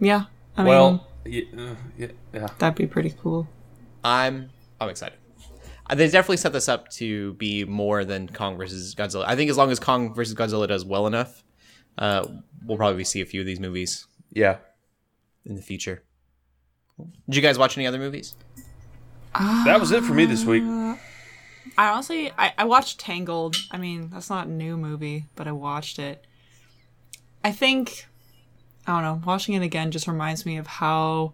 E: yeah, I mean,
D: well, yeah, uh, yeah, yeah.
E: that'd be pretty cool.
C: I'm I'm excited. Uh, They definitely set this up to be more than Kong versus Godzilla. I think as long as Kong versus Godzilla does well enough, uh, we'll probably see a few of these movies
D: yeah.
C: in the future. Did you guys watch any other movies?
D: That was it for me this week.
E: I honestly, I, I watched Tangled. I mean, that's not a new movie, but I watched it. I think, I don't know, watching it again just reminds me of how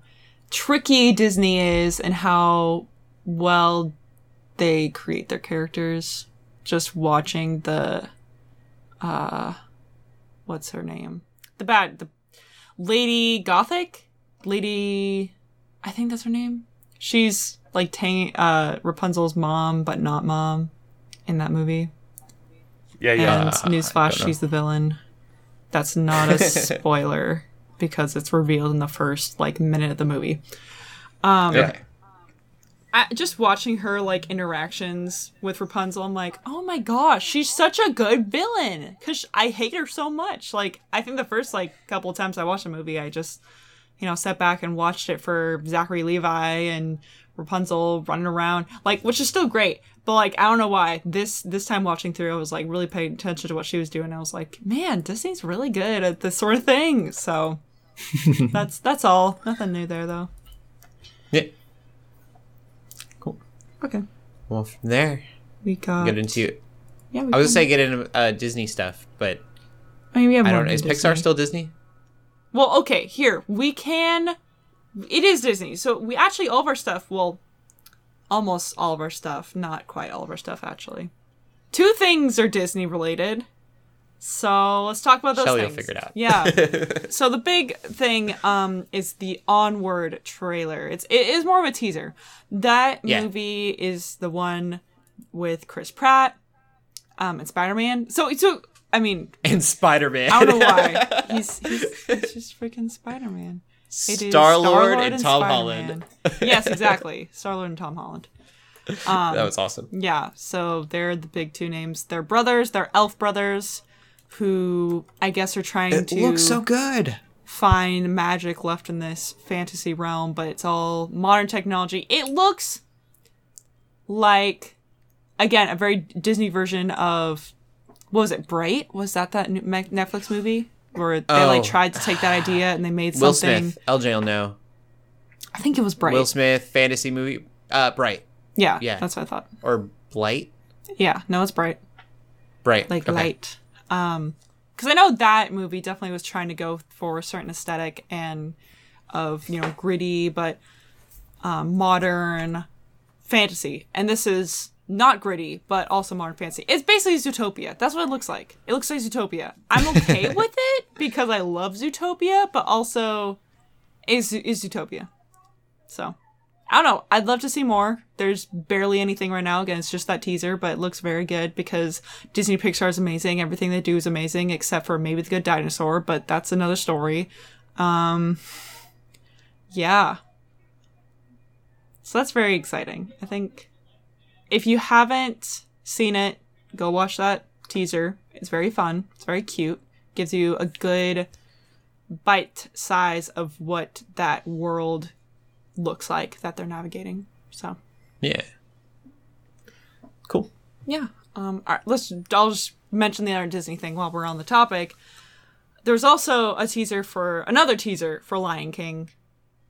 E: tricky Disney is and how well they create their characters. Just watching the, uh, what's her name? The bad, the Lady Gothic? Lady, I think that's her name. She's like Tang, uh, Rapunzel's mom, but not mom in that movie.
D: Yeah, yeah.
E: And
C: Uh,
E: newsflash, she's the villain. That's not a <laughs> spoiler because it's revealed in the first like minute of the movie. Um,
D: yeah.
E: I, just watching her like interactions with Rapunzel, I'm like, oh my gosh, she's such a good villain because I hate her so much. Like, I think the first like couple times I watched the movie, I just, you know, sat back and watched it for Zachary Levi and Rapunzel running around, like, which is still great. But like, I don't know why this this time watching through, I was like really paying attention to what she was doing. I was like, man, Disney's really good at this sort of thing. So <laughs> that's that's all. Nothing new there though.
C: Yeah.
E: Okay,
C: Well, from there,
E: we got.
C: get into.
E: yeah, we
C: I was gonna say get into uh, Disney stuff, but
E: I mean, we have
C: I
E: more
C: don't know. Is
E: Disney.
C: Pixar still Disney?
E: Well, okay, here we can. It is Disney, so we actually all of our stuff. Well, almost all of our stuff, not quite all of our stuff, actually. Two things are Disney related, so let's talk about those.
C: Shelly will
E: things.
C: figure it out.
E: Yeah. <laughs> so the big thing um is the Onward trailer. It's it is more of a teaser. That
C: Yeah.
E: movie is the one with Chris Pratt, um, and Spider Man. So so I mean
C: And Spider Man.
E: I don't know why. <laughs> He's he's, he's just freaking Spider Man.
C: Star Lord and Tom Holland.
E: yes, exactly. Star Lord and Tom Holland. Um,
C: that was awesome.
E: Yeah, so they're the big two names. They're brothers. They're elf brothers, who I guess are trying to
C: good.
E: find magic left in this fantasy realm, but it's all modern technology. It looks like again a very Disney version of what was it? Bright was that that Netflix movie where they
C: Oh.
E: like tried to take that idea and they made
C: Will
E: something.
C: Smith. LJ will know.
E: I think it was Bright.
C: Will Smith fantasy movie. Uh, Bright
E: yeah,
C: Yeah.
E: that's what I thought.
C: or Blight.
E: Yeah, no, it's Bright.
C: Bright.
E: like
C: okay.
E: light. Um, because I know that movie definitely was trying to go for a certain aesthetic and of you know gritty but um, modern fantasy, and this is not gritty but also modern fantasy. It's basically Zootopia. That's what it looks like. It looks like Zootopia. I'm okay <laughs> with it because I love Zootopia, but also is is Zootopia. So. I don't know. I'd love to see more. There's barely anything right now. Again, it's just that teaser, but it looks very good because Disney Pixar is amazing. Everything they do is amazing, except for maybe the good dinosaur, but that's another story. Um, yeah. So that's very exciting. I think if you haven't seen it, go watch that teaser. It's very fun. It's very cute. Gives you a good bite size of what that world looks like that they're navigating. So
C: Yeah. Cool.
E: yeah. Um, all right, let's. I'll just mention the other Disney thing while we're on the topic. There's also a teaser for another teaser for Lion King.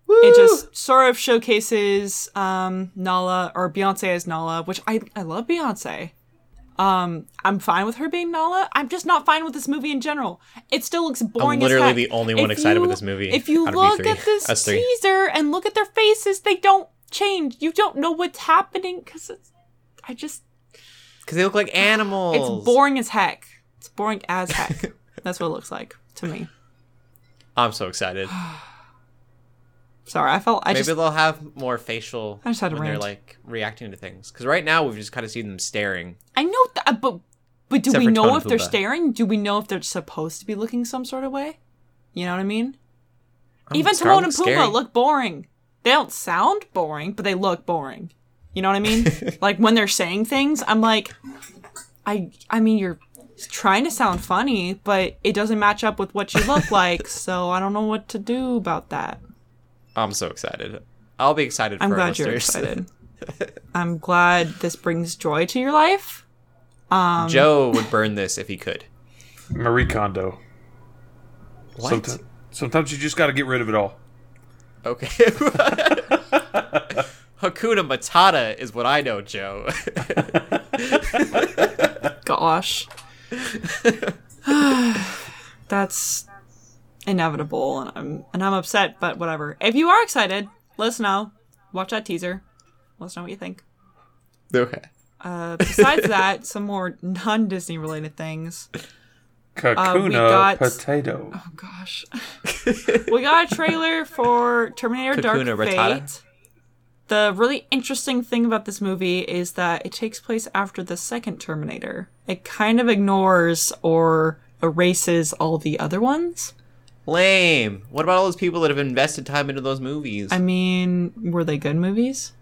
E: It just sort of showcases um, Nala or Beyonce as Nala, which I I love Beyonce. Um, I'm fine with her being Nala. I'm just not fine with this movie in general. It still looks boring. as heck.
C: literally
E: heck.
C: the only one
E: If
C: excited with this movie
E: If you look at this
C: Us
E: teaser and look at their faces, they don't change. You don't know what's happening because it's. I just
C: Because they look like <sighs> animals.
E: it's boring as heck. It's boring as heck. <laughs> That's what it looks like to me.
C: I'm so excited. <sighs>
E: Sorry, I felt I
C: Maybe
E: just
C: they'll have more facial
E: I just had to
C: when they're like reacting to things. Because right now we've just kind of seen them staring.
E: I know that, uh, but but do
C: Except
E: we know if they're staring? Do we know if they're supposed to be looking some sort of way? You know what I mean? Even Timon and Pumbaa look boring. They don't sound boring, but they look boring. You know what I mean? <laughs> like when they're saying things, I'm like, I I mean you're trying to sound funny, but it doesn't match up with what you look <laughs> like, so I don't know what to do about that.
C: I'm so excited. I'll be excited
E: I'm
C: for
E: glad you're excited. <laughs> I'm glad this brings joy to your life. Um,
C: Joe would burn this if he could.
D: Marie Kondo.
C: What?
D: Someti- sometimes you just got to get rid of it all.
C: Okay. <laughs> Hakuna Matata is what I know, Joe. <laughs>
E: Gosh. <sighs> That's inevitable and I'm and I'm upset, but whatever. If you are excited, let us know. Watch that teaser. Let us know what you think.
C: okay.
E: Uh, besides <laughs> that, some more non Disney related things.
D: Kakuna
E: got-
D: potato.
E: Oh gosh. <laughs> we got a trailer for Terminator Dark
C: Kakuna Matata?
E: Fate. The really interesting thing about this movie is that it takes place after the second Terminator. It kind of ignores or erases all the other ones.
C: Lame. What about all those people that have invested time into those movies?
E: I mean, were they good movies?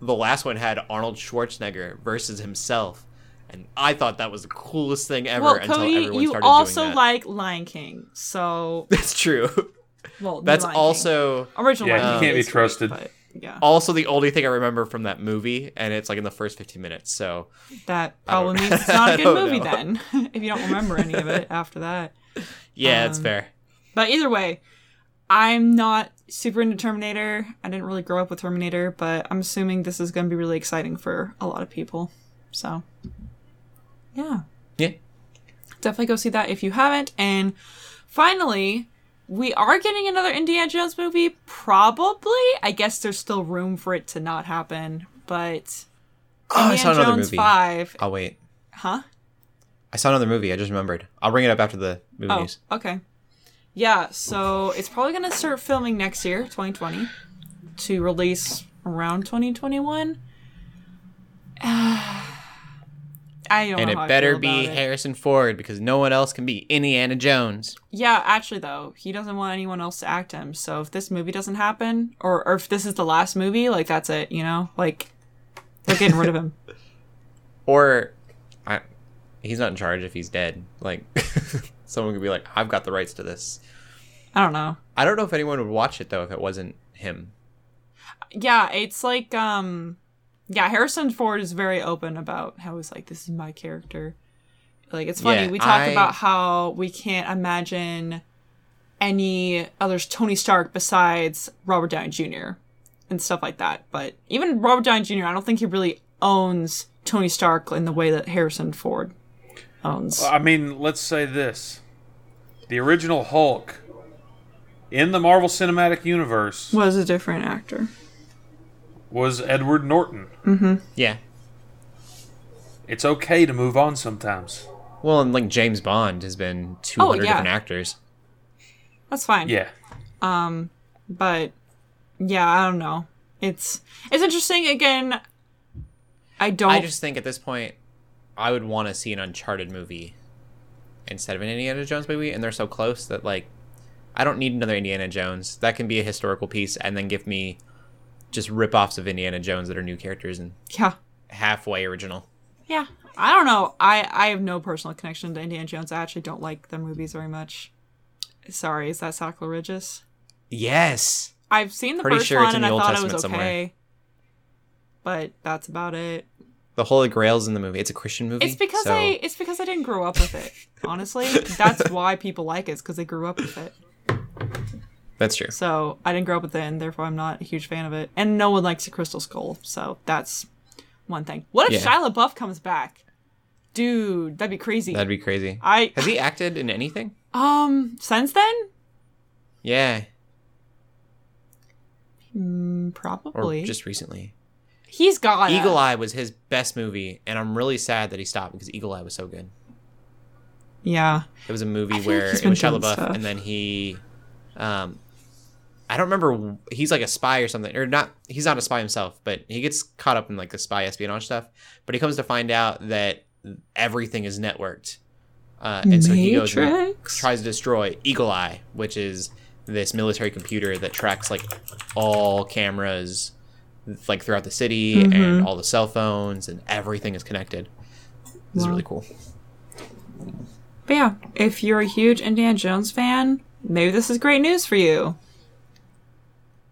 C: the last one had Arnold Schwarzenegger versus himself. And I thought that was the coolest thing ever
E: well,
C: until
E: Cody,
C: everyone
E: you
C: started
E: also
C: doing that.
E: like Lion King, so <laughs>
C: That's true.
E: well,
C: That's
E: Lion King.
C: also
E: original.
D: Yeah,
E: Lion
C: you
D: can't be trusted.
E: but yeah,
C: also the only thing I remember from that movie, and it's like in the first 15 minutes. So
E: that
C: I don't-
E: probably means it's not a <laughs>
C: I
E: good movie
C: know.
E: then. <laughs> if you don't remember any of it after that.
C: Yeah,
E: Um,
C: fair.
E: But either way, I'm not super into Terminator. I didn't really grow up with Terminator, but I'm assuming this is going to be really exciting for a lot of people. So, yeah.
C: Yeah.
E: Definitely go see that if you haven't. And finally, we are getting another Indiana Jones movie. Probably. I guess there's still room for it to not happen, but
C: Oh, I saw
E: Indiana
C: another
E: Jones
C: movie.
E: 5.
C: I'll wait.
E: Huh?
C: I saw another movie. I just remembered. I'll bring it up after the movie
E: Oh,
C: news.
E: okay. Yeah, so it's probably gonna start filming next year, 2020, to release around 2021. <sighs> I don't
C: And it better be
E: it.
C: Harrison Ford because no one else can be Indiana Jones.
E: Yeah, actually, though, he doesn't want anyone else to act him. So if this movie doesn't happen, or, or if this is the last movie, like that's it, you know, like they're getting rid of him. <laughs>
C: Or he's not in charge if he's dead. Like <laughs> someone could be like, "I've got the rights to this."
E: I don't know.
C: I don't know if anyone would watch it though if it wasn't him.
E: Yeah, it's like um yeah, Harrison Ford is very open about how he's like, this is my character. Like, it's funny.
C: Yeah,
E: we talk
C: I-
E: about how we can't imagine any others Tony Stark besides Robert Downey Jr. and stuff like that. But even Robert Downey Jr., I don't think he really owns Tony Stark in the way that Harrison Ford owns.
D: I mean, let's say this: the original Hulk in the Marvel Cinematic Universe
E: Was a different actor.
D: was Edward Norton. Mm-hmm.
C: Yeah.
D: It's okay to move on sometimes.
C: Well, and like James Bond has been 200
E: Oh, yeah.
C: different actors.
E: That's fine.
D: Yeah.
E: Um, but yeah, I don't know. It's it's interesting. Again, I don't.
C: I just think at this point, I would want to see an Uncharted movie instead of an Indiana Jones movie, and they're so close that like, I don't need another Indiana Jones. That can be a historical piece, and then give me just rip-offs of Indiana Jones that are new characters and
E: yeah,
C: halfway original.
E: yeah. I don't know. I I have no personal connection to Indiana Jones. I actually don't like the movies very much. Sorry, is that sacrilegious?
C: Yes.
E: I've seen the
C: Pretty
E: first
C: sure
E: one and I
C: Old
E: thought it was
C: Testament somewhere.
E: okay. But that's about it.
C: The Holy Grail's in the movie. It's a Christian movie.
E: It's because
C: so-
E: I it's because I didn't grow up with it. Honestly, that's why people like it. because they grew up with it.
C: That's true.
E: So I didn't grow up with it, and therefore I'm not a huge fan of it. And no one likes the Crystal Skull, so that's one thing. What if
C: Yeah.
E: Shia LaBeouf comes back? Dude, that'd be crazy.
C: That'd be crazy.
E: I
C: Has he acted in anything?
E: um since then
C: Yeah. Or
E: probably
C: just recently.
E: He's got
C: Eagle Eye was his best movie, and I'm really sad that he stopped because Eagle Eye was so good.
E: Yeah,
C: It was a movie
E: like
C: where it was Shia LaBeouf,
E: stuff.
C: and then he, um, I don't remember. He's like a spy or something, or not. He's not a spy himself, but he gets caught up in like the spy espionage stuff. But he comes to find out that everything is networked, uh, and so he goes and tries to destroy Eagle Eye, which is this military computer that tracks like all cameras, like throughout the city,
E: Mm-hmm.
C: and all the cell phones, and everything is connected. This is really cool.
E: But yeah, if you're a huge Indiana Jones fan, maybe this is great news for you.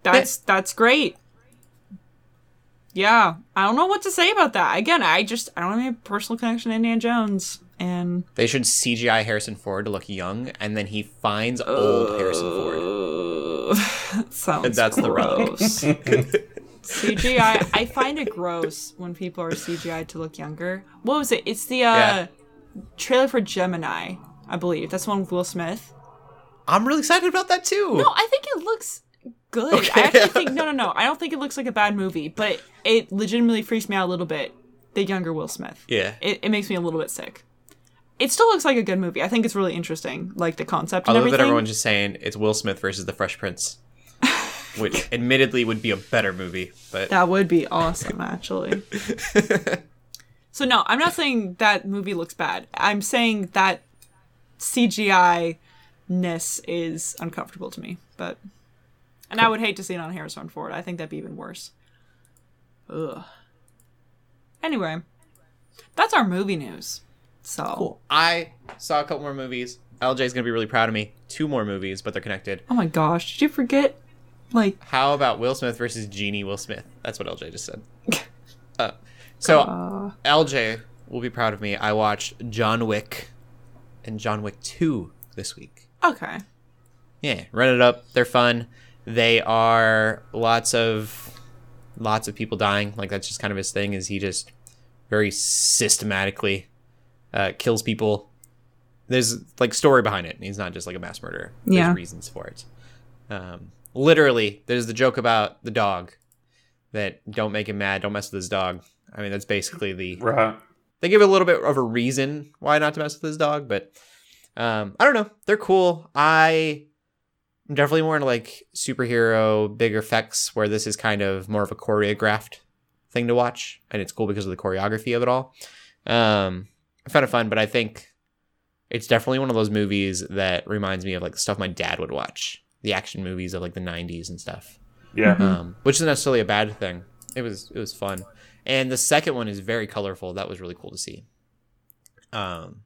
E: That's that's great. Yeah, I don't know what to say about that. Again, I just I don't have any personal connection to Indiana Jones, and
C: They should CGI Harrison Ford to look young, and then he finds old Harrison Ford. <laughs>
E: sounds
C: And that's the rub. <laughs>
E: CGI, I find it gross when people are CGI to look younger. What was it? It's the uh,
C: Yeah.
E: trailer for Gemini, I believe. That's the one with Will Smith.
C: I'm really excited about that too.
E: No, I think it looks good.
C: Okay.
E: I actually <laughs> think no, no, no. I don't think it looks like a bad movie, but it, it legitimately freaks me out a little bit. The younger Will Smith.
C: Yeah.
E: It, it makes me a little bit sick. It still looks like a good movie. I think it's really interesting, like the concept
C: I
E: and
C: love that everyone's just saying it's Will Smith versus the Fresh Prince, which admittedly would be a better movie, but
E: That would be awesome, actually. <laughs> so no, I'm not saying that movie looks bad. I'm saying that CGI ness is uncomfortable to me. But and I would hate to see it on Harrison Ford. I think that'd be even worse. Ugh. Anyway, that's our movie news. So
C: cool. I saw a couple more movies. LJ's gonna be really proud of me. Two more movies, but they're connected.
E: Oh my gosh, did you forget? Like,
C: How about Will Smith versus Genie Will Smith? That's what LJ just said. <laughs> Uh, so
E: uh,
C: LJ will be proud of me. I watched John Wick and John Wick 2 this week.
E: okay.
C: Yeah, run it up. They're fun. They are lots of lots of people dying. Like that's just kind of his thing. Is he just very systematically uh, kills people? There's like story behind it. He's not just like a mass murderer. There's
E: Yeah.
C: reasons for it. Um, literally, there's the joke about the dog that don't make him mad. Don't mess with his dog. I mean, that's basically the
D: Right.
C: they give a little bit of a reason why not to mess with this dog, but um, I don't know. They're cool. I am definitely more into like superhero big effects, where this is kind of more of a choreographed thing to watch, and it's cool because of the choreography of it all. Um, I found it fun, but I think it's definitely one of those movies that reminds me of like stuff my dad would watch, the action movies of like the '90s and stuff
D: Yeah.
C: um, which isn't necessarily a bad thing. It was it was fun, and the second one is very colorful. That was really cool to see. Um,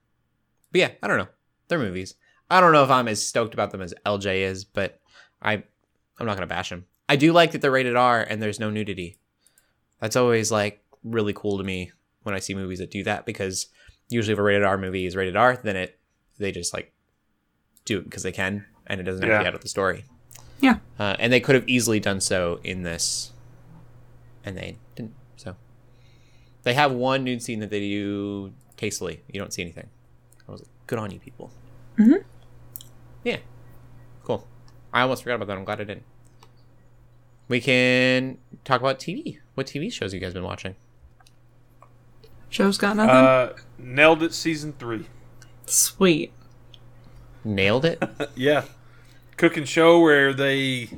C: but yeah, I don't know. They're movies. I don't know if I'm as stoked about them as LJ is, but I I'm not gonna bash them. I do like that they're rated R and there's no nudity. That's always like really cool to me when I see movies that do that because usually if a rated R movie is rated R, then it they just like do it because they can and it doesn't
D: Yeah.
C: actually add up the story.
E: Yeah.
C: Uh, and they could have easily done so in this, and they didn't. So they have one nude scene that they do tastefully. You don't see anything. I was like, good on you, people. Mm-hmm. Yeah, cool. I almost forgot about that. I'm glad I didn't. We can talk about TV. What TV shows have you guys been watching?
E: Joe's got nothing.
D: Uh, nailed it season three.
E: Sweet.
C: Nailed it. <laughs>
D: Yeah. Cooking show where they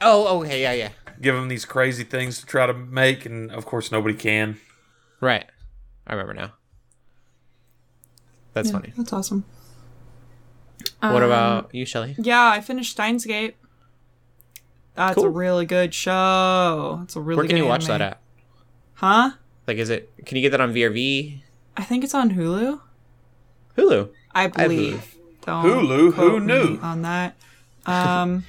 C: oh, okay, yeah, yeah.
D: give them these crazy things to try to make, and of course nobody can.
C: Right. I remember now. That's funny.
E: That's awesome.
C: What
E: Um,
C: about you, Shelly?
E: Yeah, I finished Steins Gate. That's a really good show. It's a really
C: Where can
E: good
C: you watch that at?
E: Huh?
C: Like, is it? Can you get that on VRV?
E: I think it's on Hulu.
C: Hulu.
E: I
C: have
E: believe. Don't
D: Hulu? Who knew?
E: on that? Um,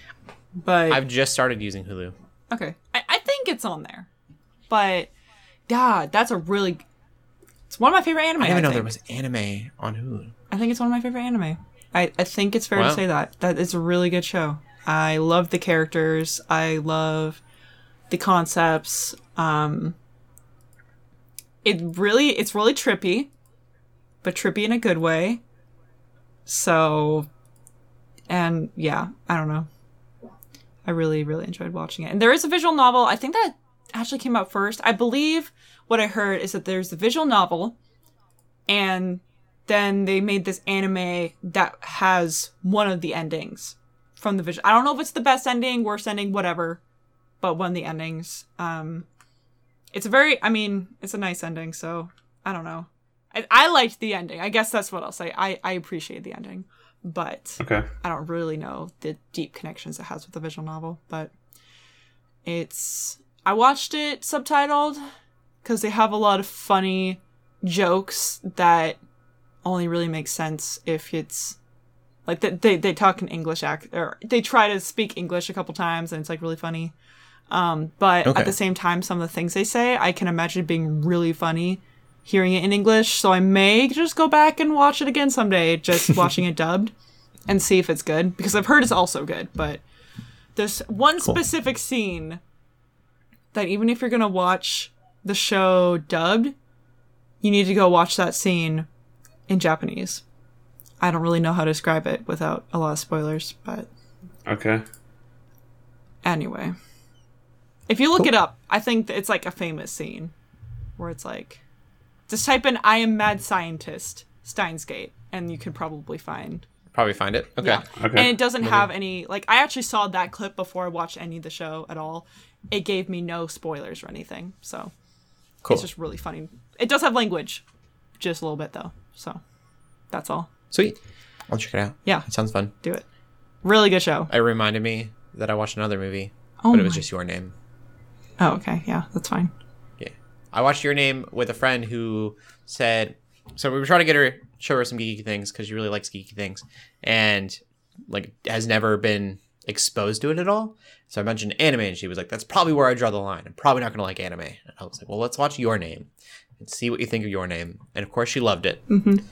E: but
C: I've just started using Hulu.
E: okay, I, I think it's on there. But yeah, that's a really. It's one of my favorite anime.
C: I didn't even know there
E: think.
C: was anime on Hulu.
E: I think it's one of my favorite anime. I, I think it's fair
C: Wow.
E: to say that. That it's a really good show. I love the characters. I love the concepts. Um it really it's really trippy, but trippy in a good way. So and yeah, I don't know. I really, really enjoyed watching it. And there is a visual novel. I think that actually came out first. I believe what I heard is that there's the visual novel and then they made this anime that has one of the endings from the vision. I don't know if it's the best ending, worst ending, whatever, but one of the endings. Um, it's a very, I mean, it's a nice ending, so I don't know. I, I liked the ending. I guess that's what I'll say. I, I appreciate the ending, but
D: Okay.
E: I don't really know the deep connections it has with the visual novel, but it's. I watched it subtitled because they have a lot of funny jokes that only really make sense if it's like they they, they talk in English act or they try to speak English a couple times and it's like really funny. Um, but
C: Okay.
E: at the same time, some of the things they say I can imagine being really funny hearing it in English. So I may just go back and watch it again someday, just <laughs> watching it dubbed and see if it's good because I've heard it's also good. But there's one specific scene that even if you're gonna watch the show dubbed, you need to go watch that scene in Japanese. I don't really know how to describe it without a lot of spoilers, but
D: Okay.
E: anyway. If you look it up, I think it's like a famous scene where it's like just type in I am mad scientist Steins Gate and you could probably find
C: Probably find it. Okay.
E: Yeah.
D: Okay.
E: And it doesn't have any like I actually saw that clip before I watched any of the show at all. It gave me no spoilers or anything. So
C: Cool.
E: it's just really funny. It does have language. Just a little bit though. So that's all.
C: Sweet. I'll check it out.
E: Yeah.
C: It sounds fun.
E: Do it. Really good show.
C: It reminded me that I watched another movie,
E: Oh
C: but it was
E: my-
C: just your name.
E: Oh, okay. Yeah, that's fine.
C: I watched your name with a friend who said, so we were trying to get her, show her some geeky things because she really likes geeky things and like has never been exposed to it at all. So I mentioned anime and she was like, that's probably where I draw the line. I'm probably not going to like anime. And I was like, well, let's watch Your Name and see what you think of Your Name. And of course, she loved it.
E: Mhm.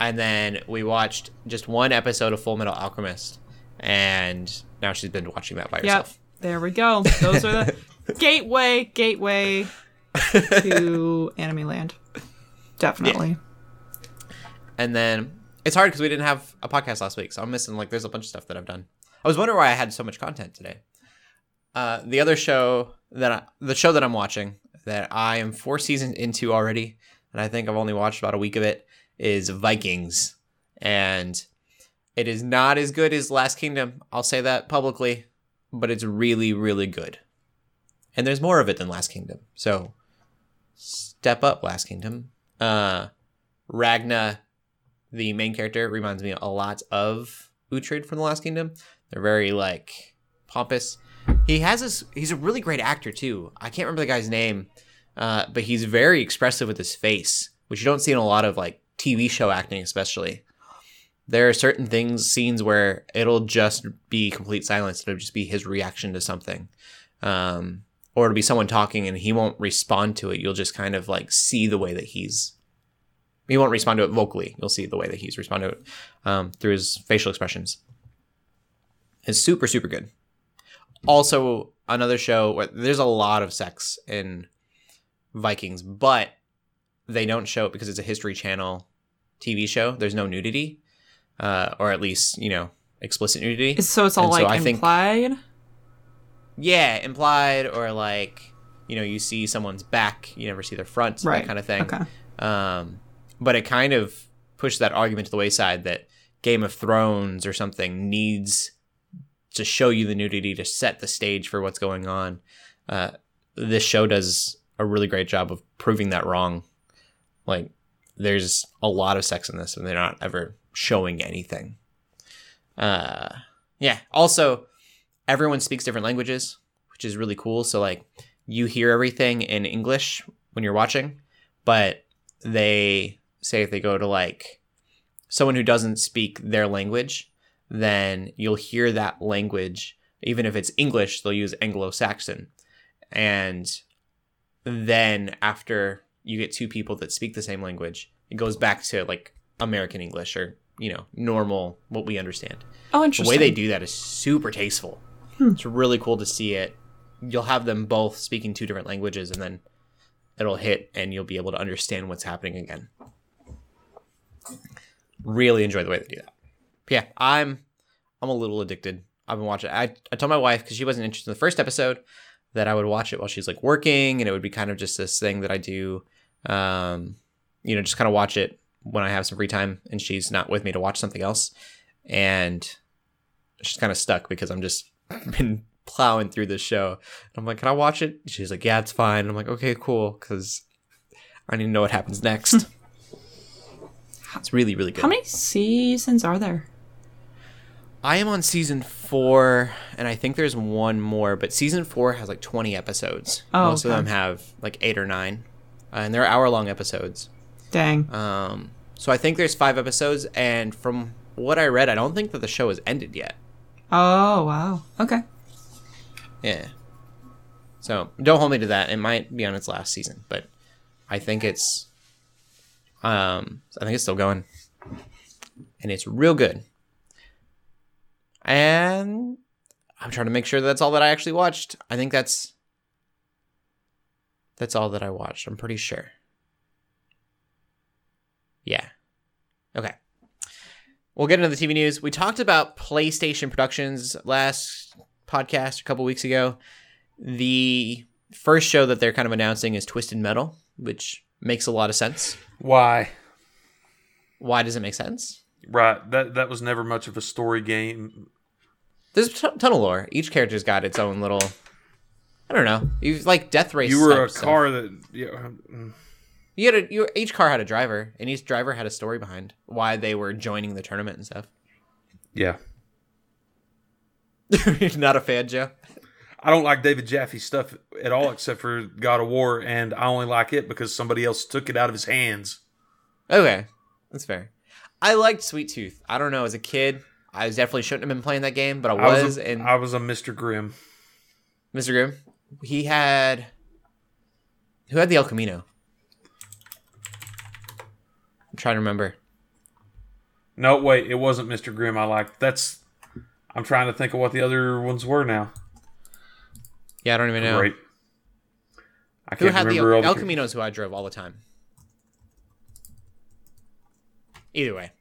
C: And then we watched just one episode of Full Metal Alchemist. And now she's been watching that by
E: Yep.
C: herself.
E: There we go. Those are the <laughs> gateway, gateway to <laughs> Anime Land. Definitely.
C: And then it's hard because we didn't have a podcast last week, so I'm missing like there's a bunch of stuff that I've done. I was wondering why I had so much content today. Uh, the other show that I, the show that I'm watching that I am four seasons into already, and I think I've only watched about a week of it is Vikings, and it is not as good as Last Kingdom. I'll say that publicly, but it's really really good, and there's more of it than Last Kingdom. So step up, Last Kingdom. Uh, Ragnar the main character reminds me a lot of Uhtred from the Last Kingdom. They're very like pompous. He has this. He's a really great actor too. I can't remember the guy's name, uh, but he's very expressive with his face, which you don't see in a lot of like TV show acting, especially. There are certain things, scenes where it'll just be complete silence. It'll just be his reaction to something, um, or it'll be someone talking and he won't respond to it. You'll just kind of like see the way that he's. He won't respond to it vocally. You'll see the way that he's responding to it um, through his facial expressions. It's super super good. Also, another show where there's a lot of sex in Vikings, but they don't show it because it's a History Channel TV show. There's no nudity, uh, or at least you know explicit nudity.
E: So it's all
C: And so
E: like
C: think-
E: implied.
C: Yeah, implied or like you know you see someone's back, you never see their front,
E: Right.
C: that kind of thing.
E: Okay.
C: Um, but it kind of pushed that argument to the wayside that Game of Thrones or something needs to show you the nudity to set the stage for what's going on. Uh, this show does a really great job of proving that wrong. Like, there's a lot of sex in this, and they're not ever showing anything. Uh, yeah. Also, everyone speaks different languages, which is really cool. So, like, you hear everything in English when you're watching, but they say if they go to like someone who doesn't speak their language, then you'll hear that language. Even if it's English, they'll use Anglo Saxon. And then after you get two people that speak the same language, it goes back to like American English or, you know, normal, what we understand
E: Oh, interesting.
C: the way they do that is super tasteful. It's really cool to see it. You'll have them both speaking two different languages, and then it'll hit, and you'll be able to understand what's happening again. Really enjoy the way they do that. But yeah, I'm I'm a little addicted. I've been watching. I I told my wife because she wasn't interested in the first episode that I would watch it while she's like working, and it would be kind of just this thing that I do. Um, you know, just kind of watch it when I have some free time, and she's not with me to watch something else, and she's kind of stuck because I'm just <laughs> been plowing through this show. I'm like, can I watch it? She's like, yeah, it's fine. I'm like, okay, cool, because I need to know what happens next. <laughs> it's really, really good.
E: How many seasons are there?
C: I am on season four, and I think there's one more, but season four has like 20 episodes.
E: Oh,
C: Most of them have like eight or nine, uh, and they're hour long episodes.
E: Dang.
C: Um, so I think there's five episodes, and from what I read, I don't think that the show has ended yet.
E: Oh wow. Okay.
C: Yeah. So don't hold me to that. It might be on its last season, but I think it's um I think it's still going. And it's real good. And I'm trying to make sure that's all that I actually watched. I think that's that's all that I watched. I'm pretty sure. Yeah. Okay. We'll get into the TV news. We talked about PlayStation Productions last podcast a couple weeks ago. The first show that they're kind of announcing is Twisted Metal, which makes a lot of sense.
D: Why?
C: Why does it make sense?
D: Right. That that was never much of a story game.
C: There's a ton ton of lore. Each character's got its own little. I don't know. You like Death Race.
D: You were
C: type
D: a
C: stuff.
D: car that. Yeah. Um,
C: You had a. You, each car had a driver, and each driver had a story behind why they were joining the tournament and stuff.
D: Yeah.
C: You're <laughs> not a fan, Joe.
D: I don't like David Jaffe stuff at all, except for God of War, and I only like it because somebody else took it out of his hands.
C: Okay, that's fair. I liked Sweet Tooth. I don't know. As a kid, I definitely shouldn't have been playing that game, but I
D: I
C: was.
D: was, a,
C: and
D: I was a Mr. Grimm.
C: Mr. Grimm, he had. Who had the El Camino? I'm trying to remember.
D: No, wait, it wasn't Mr. Grimm. I liked that's. I'm trying to think of what the other ones were now.
C: Yeah, I don't even know.
D: Great. I
C: Who
D: can't
C: had the
D: remember
C: El,
D: the
C: El Camino's who I drove all the time. Either way.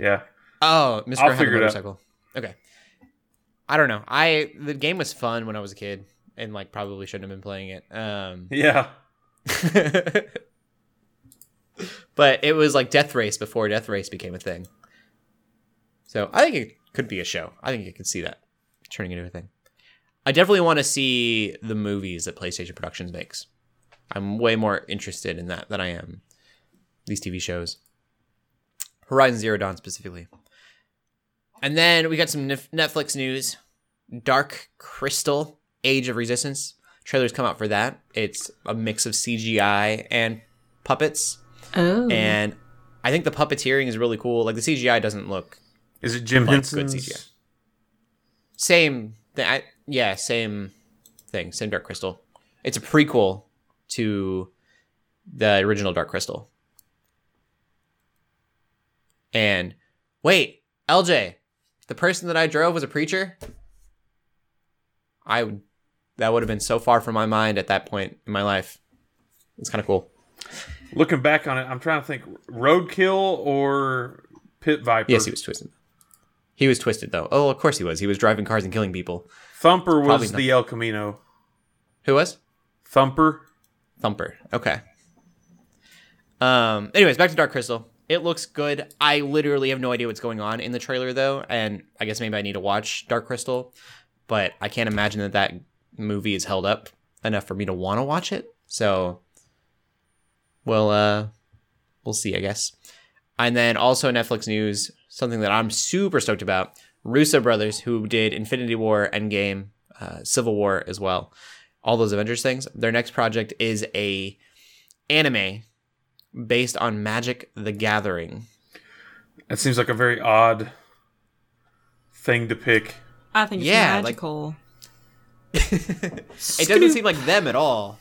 D: Yeah.
C: Oh, Mr.
D: I'll
C: had a
D: figure it out.
C: motorcycle. Okay. I don't know. I the game was fun when I was a kid, and like probably shouldn't have been playing it. Um,
D: Yeah. <laughs>
C: but it was like Death Race before Death Race became a thing. So I think it could be a show. I think you could see that turning into a thing. I definitely want to see the movies that PlayStation Productions makes. I'm way more interested in that than I am these TV shows. Horizon Zero Dawn specifically. And then we got some Netflix news. Dark Crystal: Age of Resistance. Trailers come out for that. It's a mix of CGI and puppets
E: Oh.
C: and I think the puppeteering is really cool. Like the CGI doesn't look
D: Is it Jim
C: Like good
D: Henson's?
C: CGI. same. Th- I, yeah, same thing. Same Dark Crystal. It's a prequel to the original Dark Crystal. And wait, LJ, the person that I drove was a preacher. I would that would have been so far from my mind at that point in my life. It's kind of cool.
D: Looking back on it, I'm trying to think Roadkill or Pit Viper.
C: Yes, he was twisted. He was twisted though. Oh, of course he was. He was driving cars and killing people.
D: Thumper
C: Probably
D: was
C: not.
D: the El Camino.
C: Who was?
D: Thumper.
C: Thumper. Okay. Um. Anyways, back to Dark Crystal. It looks good. I literally have no idea what's going on in the trailer though, and I guess maybe I need to watch Dark Crystal, but I can't imagine that that movie is held up enough for me to want to watch it. So, well, uh, we'll see, I guess. And then also Netflix news, something that I'm super stoked about: Russo brothers, who did Infinity War, Endgame, uh, Civil War as well, all those Avengers things. Their next project is a anime based on Magic: The Gathering.
D: That seems like a very odd thing to pick.
E: I think it's
C: Yeah, like-
E: magical. <laughs>
C: It doesn't seem like them at all.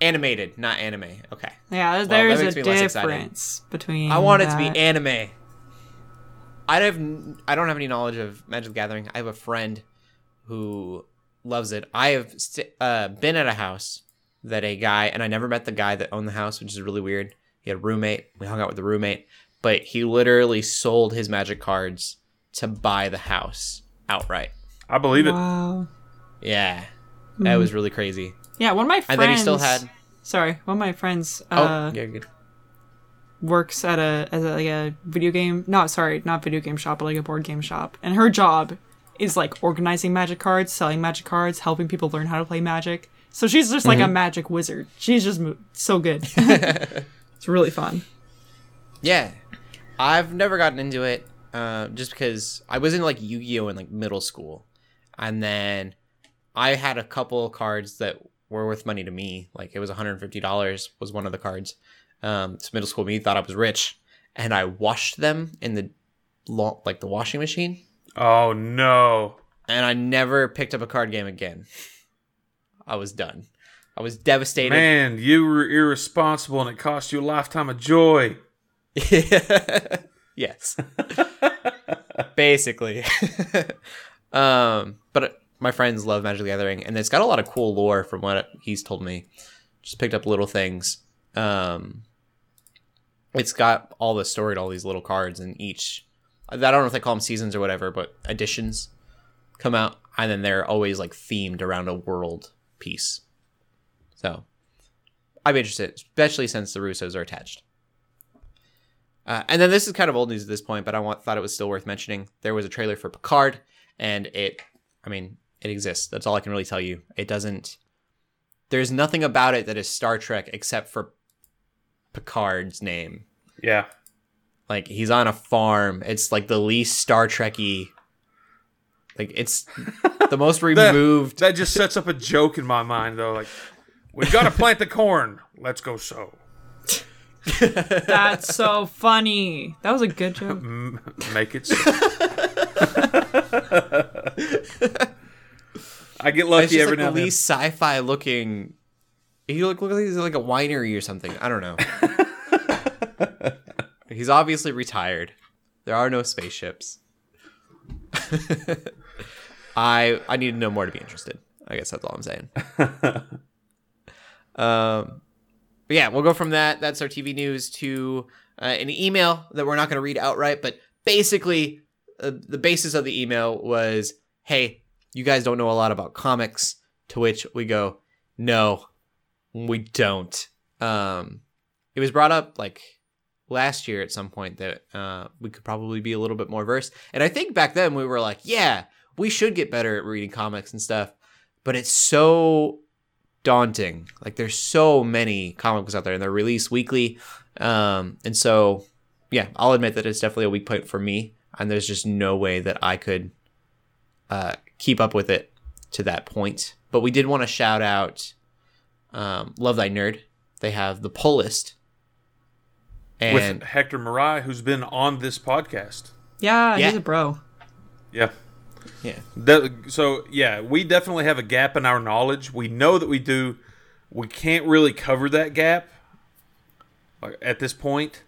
C: Animated, not anime. Okay.
E: yeah,
C: that
E: there's
C: makes
E: a
C: me less excited.
E: difference between.
C: I want it to be anime. I have n- I don't have any knowledge of Magic the Gathering. I have a friend who loves it. I have st- uh, been at a house that a guy and I never met the guy that owned the house, which is really weird. He had a roommate. We hung out with the roommate, but he literally sold his Magic cards to buy the house outright.
D: I believe it.
E: Wow.
C: Yeah, that was really crazy.
E: Yeah, one of my friends.
C: And then he still had.
E: Sorry, one of my friends
C: Oh,
E: uh,
C: yeah, good.
E: works at a as a, like a video game. No, sorry, not video game shop, but like a board game shop. And her job is like organizing magic cards, selling magic cards, helping people learn how to play magic. So she's just
C: Mm-hmm.
E: like a magic wizard. She's just mo- so good. <laughs> <laughs> it's really fun.
C: Yeah, I've never gotten into it, uh, just because I was in like Yu-Gi-Oh in like middle school, and then I had a couple cards that were worth money to me. Like it was one hundred fifty dollars was one of the cards. Um, so middle school me thought I was rich, and I washed them in the lo- like the washing machine,
D: Oh no.
C: and I never picked up a card game again. I was done. I was devastated.
D: Man, you were irresponsible and it cost you a lifetime of joy. <laughs>
C: yes. <laughs> Basically. <laughs> um, but my friends love Magic the Gathering, and it's got a lot of cool lore from what he's told me. Just picked up little things. Um, it's got all the story to all these little cards, and each I don't know if they call them seasons or whatever, but editions come out, and then they're always like themed around a world piece. So I'm interested, especially since the Russos are attached. Uh, and then this is kind of old news at this point, but I want, thought it was still worth mentioning. There was a trailer for Picard, and it, I mean, it exists. That's all I can really tell you. It doesn't. There's nothing about it that is Star Trek except for Picard's name.
D: Yeah.
C: Like he's on a farm. It's like the least Star Trekky. Like it's <laughs> the most removed.
D: That just sets up a joke in my mind though. Like, we've gotta plant the corn. Let's go sow. <laughs>
E: That's so funny. That was a good joke.
D: M- make it <laughs> so. I get
C: it's
D: lucky
C: just
D: every
C: like
D: now
C: the
D: and then.
C: least sci-fi looking. He look, look like he's like a winery or something. I don't know. <laughs> he's obviously retired. There are no spaceships. <laughs> I I need to know more to be interested. I guess that's all I'm saying. <laughs> um, but yeah, we'll go from that. That's our TV news to uh, an email that we're not going to read outright, but basically, uh, the basis of the email was, "Hey, you guys don't know a lot about comics." To which we go, "No, we don't." Um, it was brought up like last year at some point that uh, we could probably be a little bit more versed, and I think back then we were like, "Yeah, we should get better at reading comics and stuff," but it's so daunting. Like there's so many comic books out there, and they're released weekly, um, and so yeah, I'll admit that it's definitely a weak point for me, and there's just no way that I could uh, keep up with it to that point. But we did want to shout out um, Love Thy Nerd. They have the pull list, and
D: with Hector Marai, who's been on this podcast.
E: Yeah,
C: Yeah.
E: he's a bro.
D: Yeah.
C: Yeah.
D: That, so yeah, we definitely have a gap in our knowledge. We know that we do. We can't really cover that gap at this point.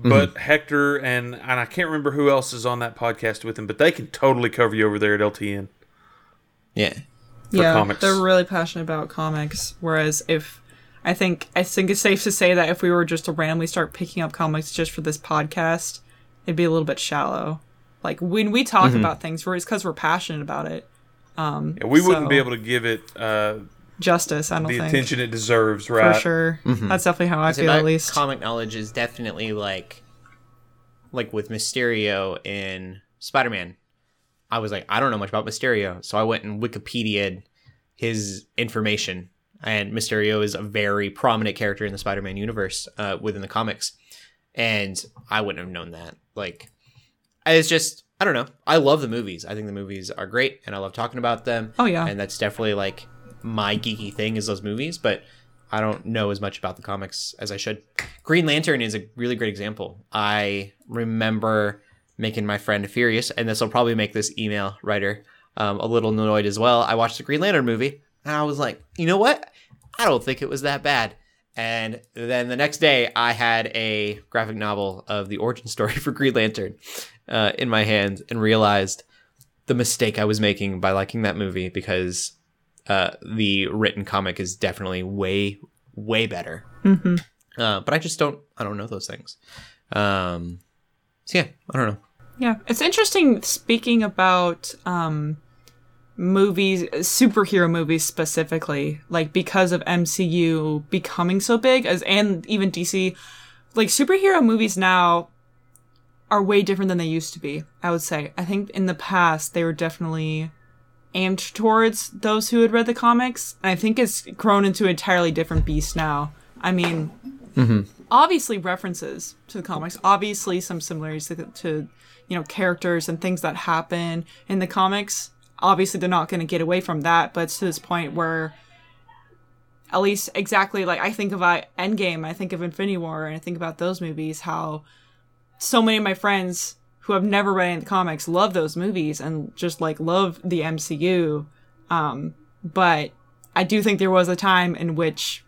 D: But Hector and and I can't remember who else is on that podcast with him, but they can totally cover you over there at LTN.
C: Yeah.
D: For
E: yeah,
D: comics.
E: they're really passionate about comics. Whereas if I think I think it's safe to say that if we were just to randomly start picking up comics just for this podcast, it'd be a little bit shallow. Like when we talk
D: Mm-hmm.
E: about things, it's because we're passionate about it.
D: Yeah, we wouldn't be able to give it uh,
E: Justice, I don't
D: the
E: think
D: attention it deserves, right?
E: for
D: right?
E: sure. That's definitely how I feel at least.
C: comic knowledge is definitely like like with Mysterio in Spider-Man. I was like, I don't know much about Mysterio, so I went and Wikipedia'd his information. And Mysterio is a very prominent character in the Spider-Man universe uh, within the comics, and I wouldn't have known that. Like, it's just I don't know. I love the movies. I think the movies are great, and I love talking about them.
E: Oh, yeah.
C: and that's definitely like my geeky thing is those movies, but I don't know as much about the comics as I should. Green Lantern is a really great example. I remember making my friend furious, and this will probably make this email writer um, a little annoyed as well. I watched the Green Lantern movie, and I was like, you know what? I don't think it was that bad. And then the next day, I had a graphic novel of the origin <laughs> story for Green Lantern uh, in my hand and realized the mistake I was making by liking that movie because uh, the written comic is definitely way, way better.
E: Mm-hmm.
C: Uh, but I just don't, I don't know those things. Um, so yeah, I don't know.
E: Yeah, it's interesting speaking about um movies, superhero movies specifically, like because of MCU becoming so big as and even DC like superhero movies now are way different than they used to be. I would say. I think in the past they were definitely aimed towards those who had read the comics, and I think it's grown into an entirely different beast now. I mean, mm-hmm. obviously references to the comics, obviously some similarities to, to you know characters and things that happen in the comics. Obviously, they're not going to get away from that, but it's to this point where at least exactly like I think about Endgame, I think of Infinity War, and I think about those movies. How so many of my friends who have never read any of the comics love those movies and just like love the MCU. Um, but I do think there was a time in which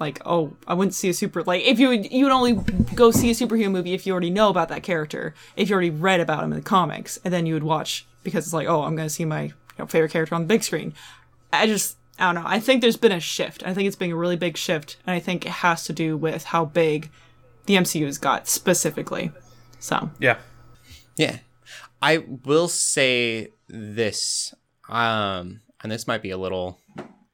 E: like oh i wouldn't see a super like if you would you would only go see a superhero movie if you already know about that character if you already read about him in the comics and then you would watch because it's like oh i'm gonna see my you know, favorite character on the big screen. I just i don't know. I think there's been a shift. I think it's been a really big shift and i think it has to do with how big the mcu has got specifically. So.
D: Yeah.
C: Yeah. I will say this, um, and this might be a little,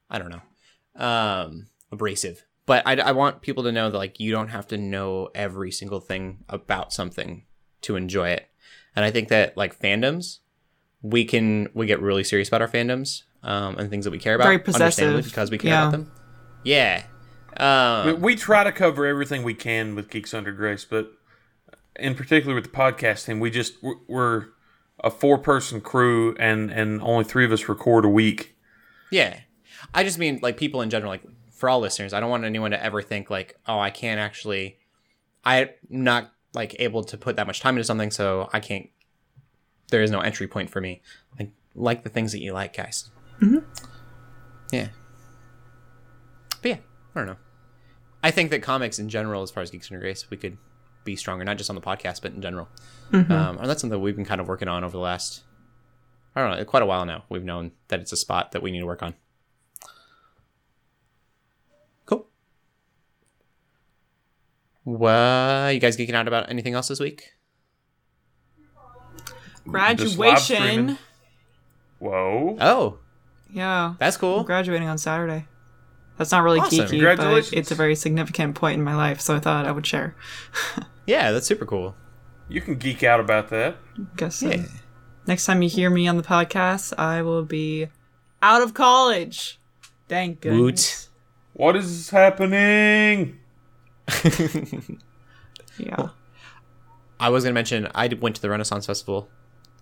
C: I don't know, um, abrasive, but I, I want people to know that, like, you don't have to know every single thing about something to enjoy it. And I think that, like, fandoms, we can, we get really serious about our fandoms, um, and things that we care about.
E: Very possessive.
C: Because we care
E: Yeah.
C: about them. Yeah. Um,
D: We, we try to cover everything we can with Geeks Under Grace, but in particular with the podcast team, we just we're- we're a four person crew, and and only three of us record a week.
C: Yeah. I just mean like people in general, like for all listeners, I don't want anyone to ever think like, oh, I can't actually I'm not like able to put that much time into something, so I can't there is no entry point for me. Like like the things that you like, guys. Mm-hmm. Yeah. But yeah, I don't know. I think that comics in general, as far as Geeks Under Grace, we could be stronger, not just on the podcast, but in general. Um, and that's something we've been kind of working on over the last I don't know, quite a while now. We've known that it's a spot that we need to work on. Cool. Well, you guys geeking out about anything else this week?
E: graduation
D: Whoa!
C: Oh,
E: yeah
C: that's
E: I'm
C: cool.
E: graduating on saturday that's not really
C: Awesome.
E: geeky but it's a very significant point in my life so i thought i would share <laughs>
C: Yeah, that's super cool.
D: You can geek out about that.
E: guess so.
C: Yeah.
E: Next time you hear me on the podcast, I will be out of college. Thank goodness.
D: What is happening? <laughs>
E: Yeah.
C: I was gonna mention I went to the Renaissance Festival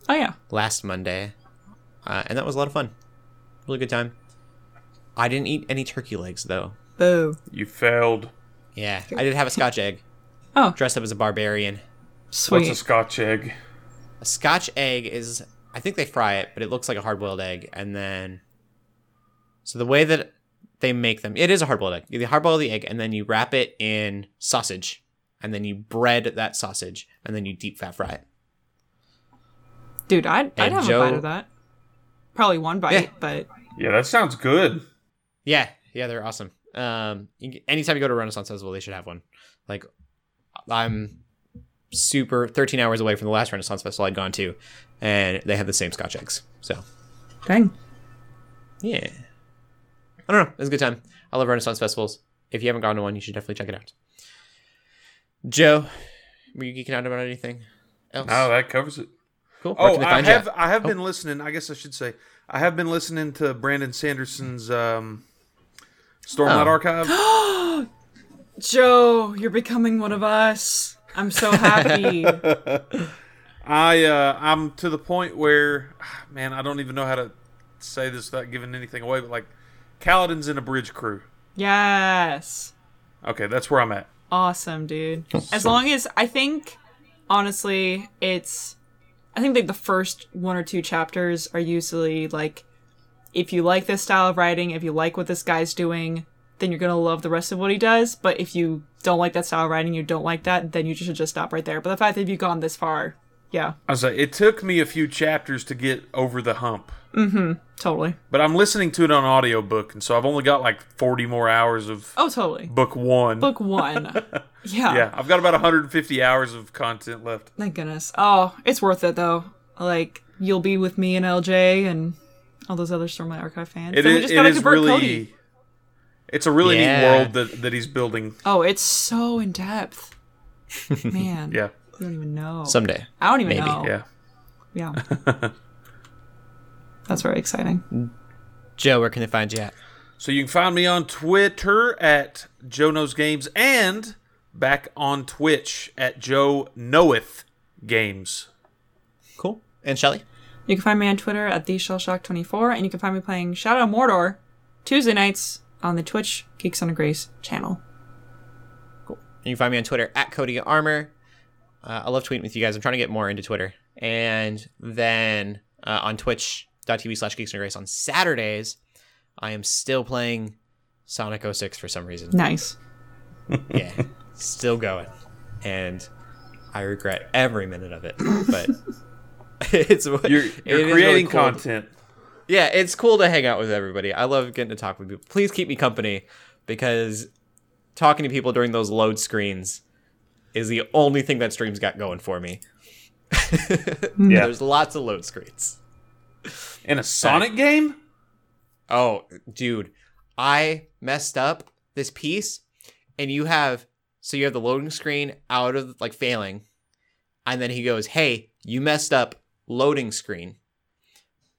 E: Oh yeah.
C: last Monday, uh, and that was a lot of fun. Really good time. I didn't eat any turkey legs though.
E: Boo.
D: You failed.
C: Yeah, I did have a Scotch egg.
E: Oh.
C: Dressed up as a barbarian.
E: Sweet.
D: What's a Scotch egg?
C: A Scotch egg is I think they fry it, but it looks like a hard boiled egg. And then, so the way that they make them, it is a hard boiled egg. You hard boil the egg, and then you wrap it in sausage, and then you bread that sausage, and then you deep fat fry it.
E: Dude, I'd, I'd
C: And
E: have
C: Joe-
E: a bite of that. Probably one bite,
C: Yeah.
E: but
D: Yeah, that sounds good.
C: Yeah, yeah, they're awesome. Um, anytime you go to Renaissance Festival, they should have one. Like, I'm super 13 hours away from the last Renaissance Festival I'd gone to, and they have the same Scotch eggs. So,
E: dang.
C: yeah, I don't know. It was a good time. I love Renaissance festivals. If you haven't gone to one, you should definitely check it out. Joe, were you geeking out about anything else?
D: No, that covers it.
C: cool. Where
D: Oh,
C: can they
D: I have
C: at?
D: I have been listening. I guess I should say I have been listening to Brandon Sanderson's um, Stormlight
C: Oh.
D: Archive. <gasps>
E: Joe, you're becoming one of us. I'm so happy. <laughs>
D: I uh, I'm to the point where, <sighs> man, I don't even know how to say this without giving anything away. But like, Kaladin's in a bridge crew.
E: yes.
D: Okay, that's where I'm at.
E: Awesome, dude. As long as I think, honestly, it's. I think like the first one or two chapters are usually like, if you like this style of writing, if you like what this guy's doing, then you're gonna love the rest of what he does. But if you don't like that style of writing, you don't like that, then you should just stop right there. But the fact that you've gone this far, yeah,
D: I was like, it took me a few chapters to get over the hump, Mm hmm.
E: totally.
D: but I'm listening to it on audiobook, and so I've only got like 40 more hours of
E: Oh, totally.
D: book one.
E: Book one. <laughs> yeah.
D: yeah, I've got about 150 hours of content left.
E: Thank goodness. Oh, it's worth it though. Like you'll be with me and LJ and all those other Stormlight Archive fans.
D: It
E: And just
D: it
E: gotta
D: is really.
E: Cody.
D: It's a really
C: Yeah.
D: neat world that, that he's building.
E: Oh, it's so in depth. <laughs> Man,
D: Yeah,
E: you don't even know.
C: Someday.
E: I don't even
C: maybe,
E: know.
D: yeah.
E: Yeah. <laughs> That's very exciting.
C: Joe, where can they find you at?
D: So you can find me on Twitter at Joe Knows Games and back on Twitch at Joe Knoweth Games.
C: Cool. And Shelly?
E: You can find me on Twitter at theshellshock24, and you can find me playing Shadow Mordor Tuesday nights on the Twitch Geeks Under Grace channel. Cool.
C: And you can find me on Twitter at Cody Armor. Uh, I love tweeting with you guys. I'm trying to get more into Twitter. And then uh, on twitch.tv slash geeks and grace on Saturdays, I am still playing Sonic 06 for some reason.
E: Nice.
C: Yeah, still going. And I regret every minute of it. But <laughs> <laughs> it's
D: You're, you're
C: is really
D: creating
C: cool.
D: content.
C: Yeah, it's cool to hang out with everybody. I love getting to talk with people. Please keep me company because talking to people during those load screens is the only thing that stream's got going for me. <laughs>
D: Yeah.
C: There's lots of load screens.
D: In a Sonic game?
C: Oh, dude, I messed up this piece, and you have so you have the loading screen out of like failing, and then he goes, "Hey, you messed up loading screen."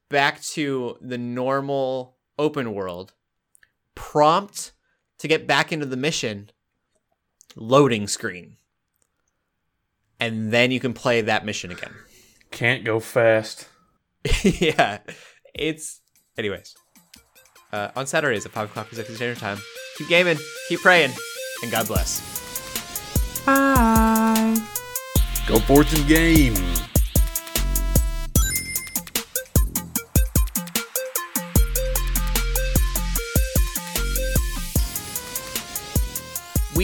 C: Back to the normal open world. Prompt to get back into the mission. Loading screen. And then you can play that mission again.
D: Can't go fast. <laughs>
C: yeah, it's. Anyways, uh, on Saturdays at five o'clock Pacific Standard Time. Keep gaming, keep praying, and God bless.
E: Bye.
D: Go forth and game.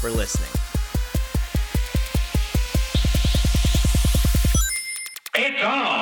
C: for listening. It's on.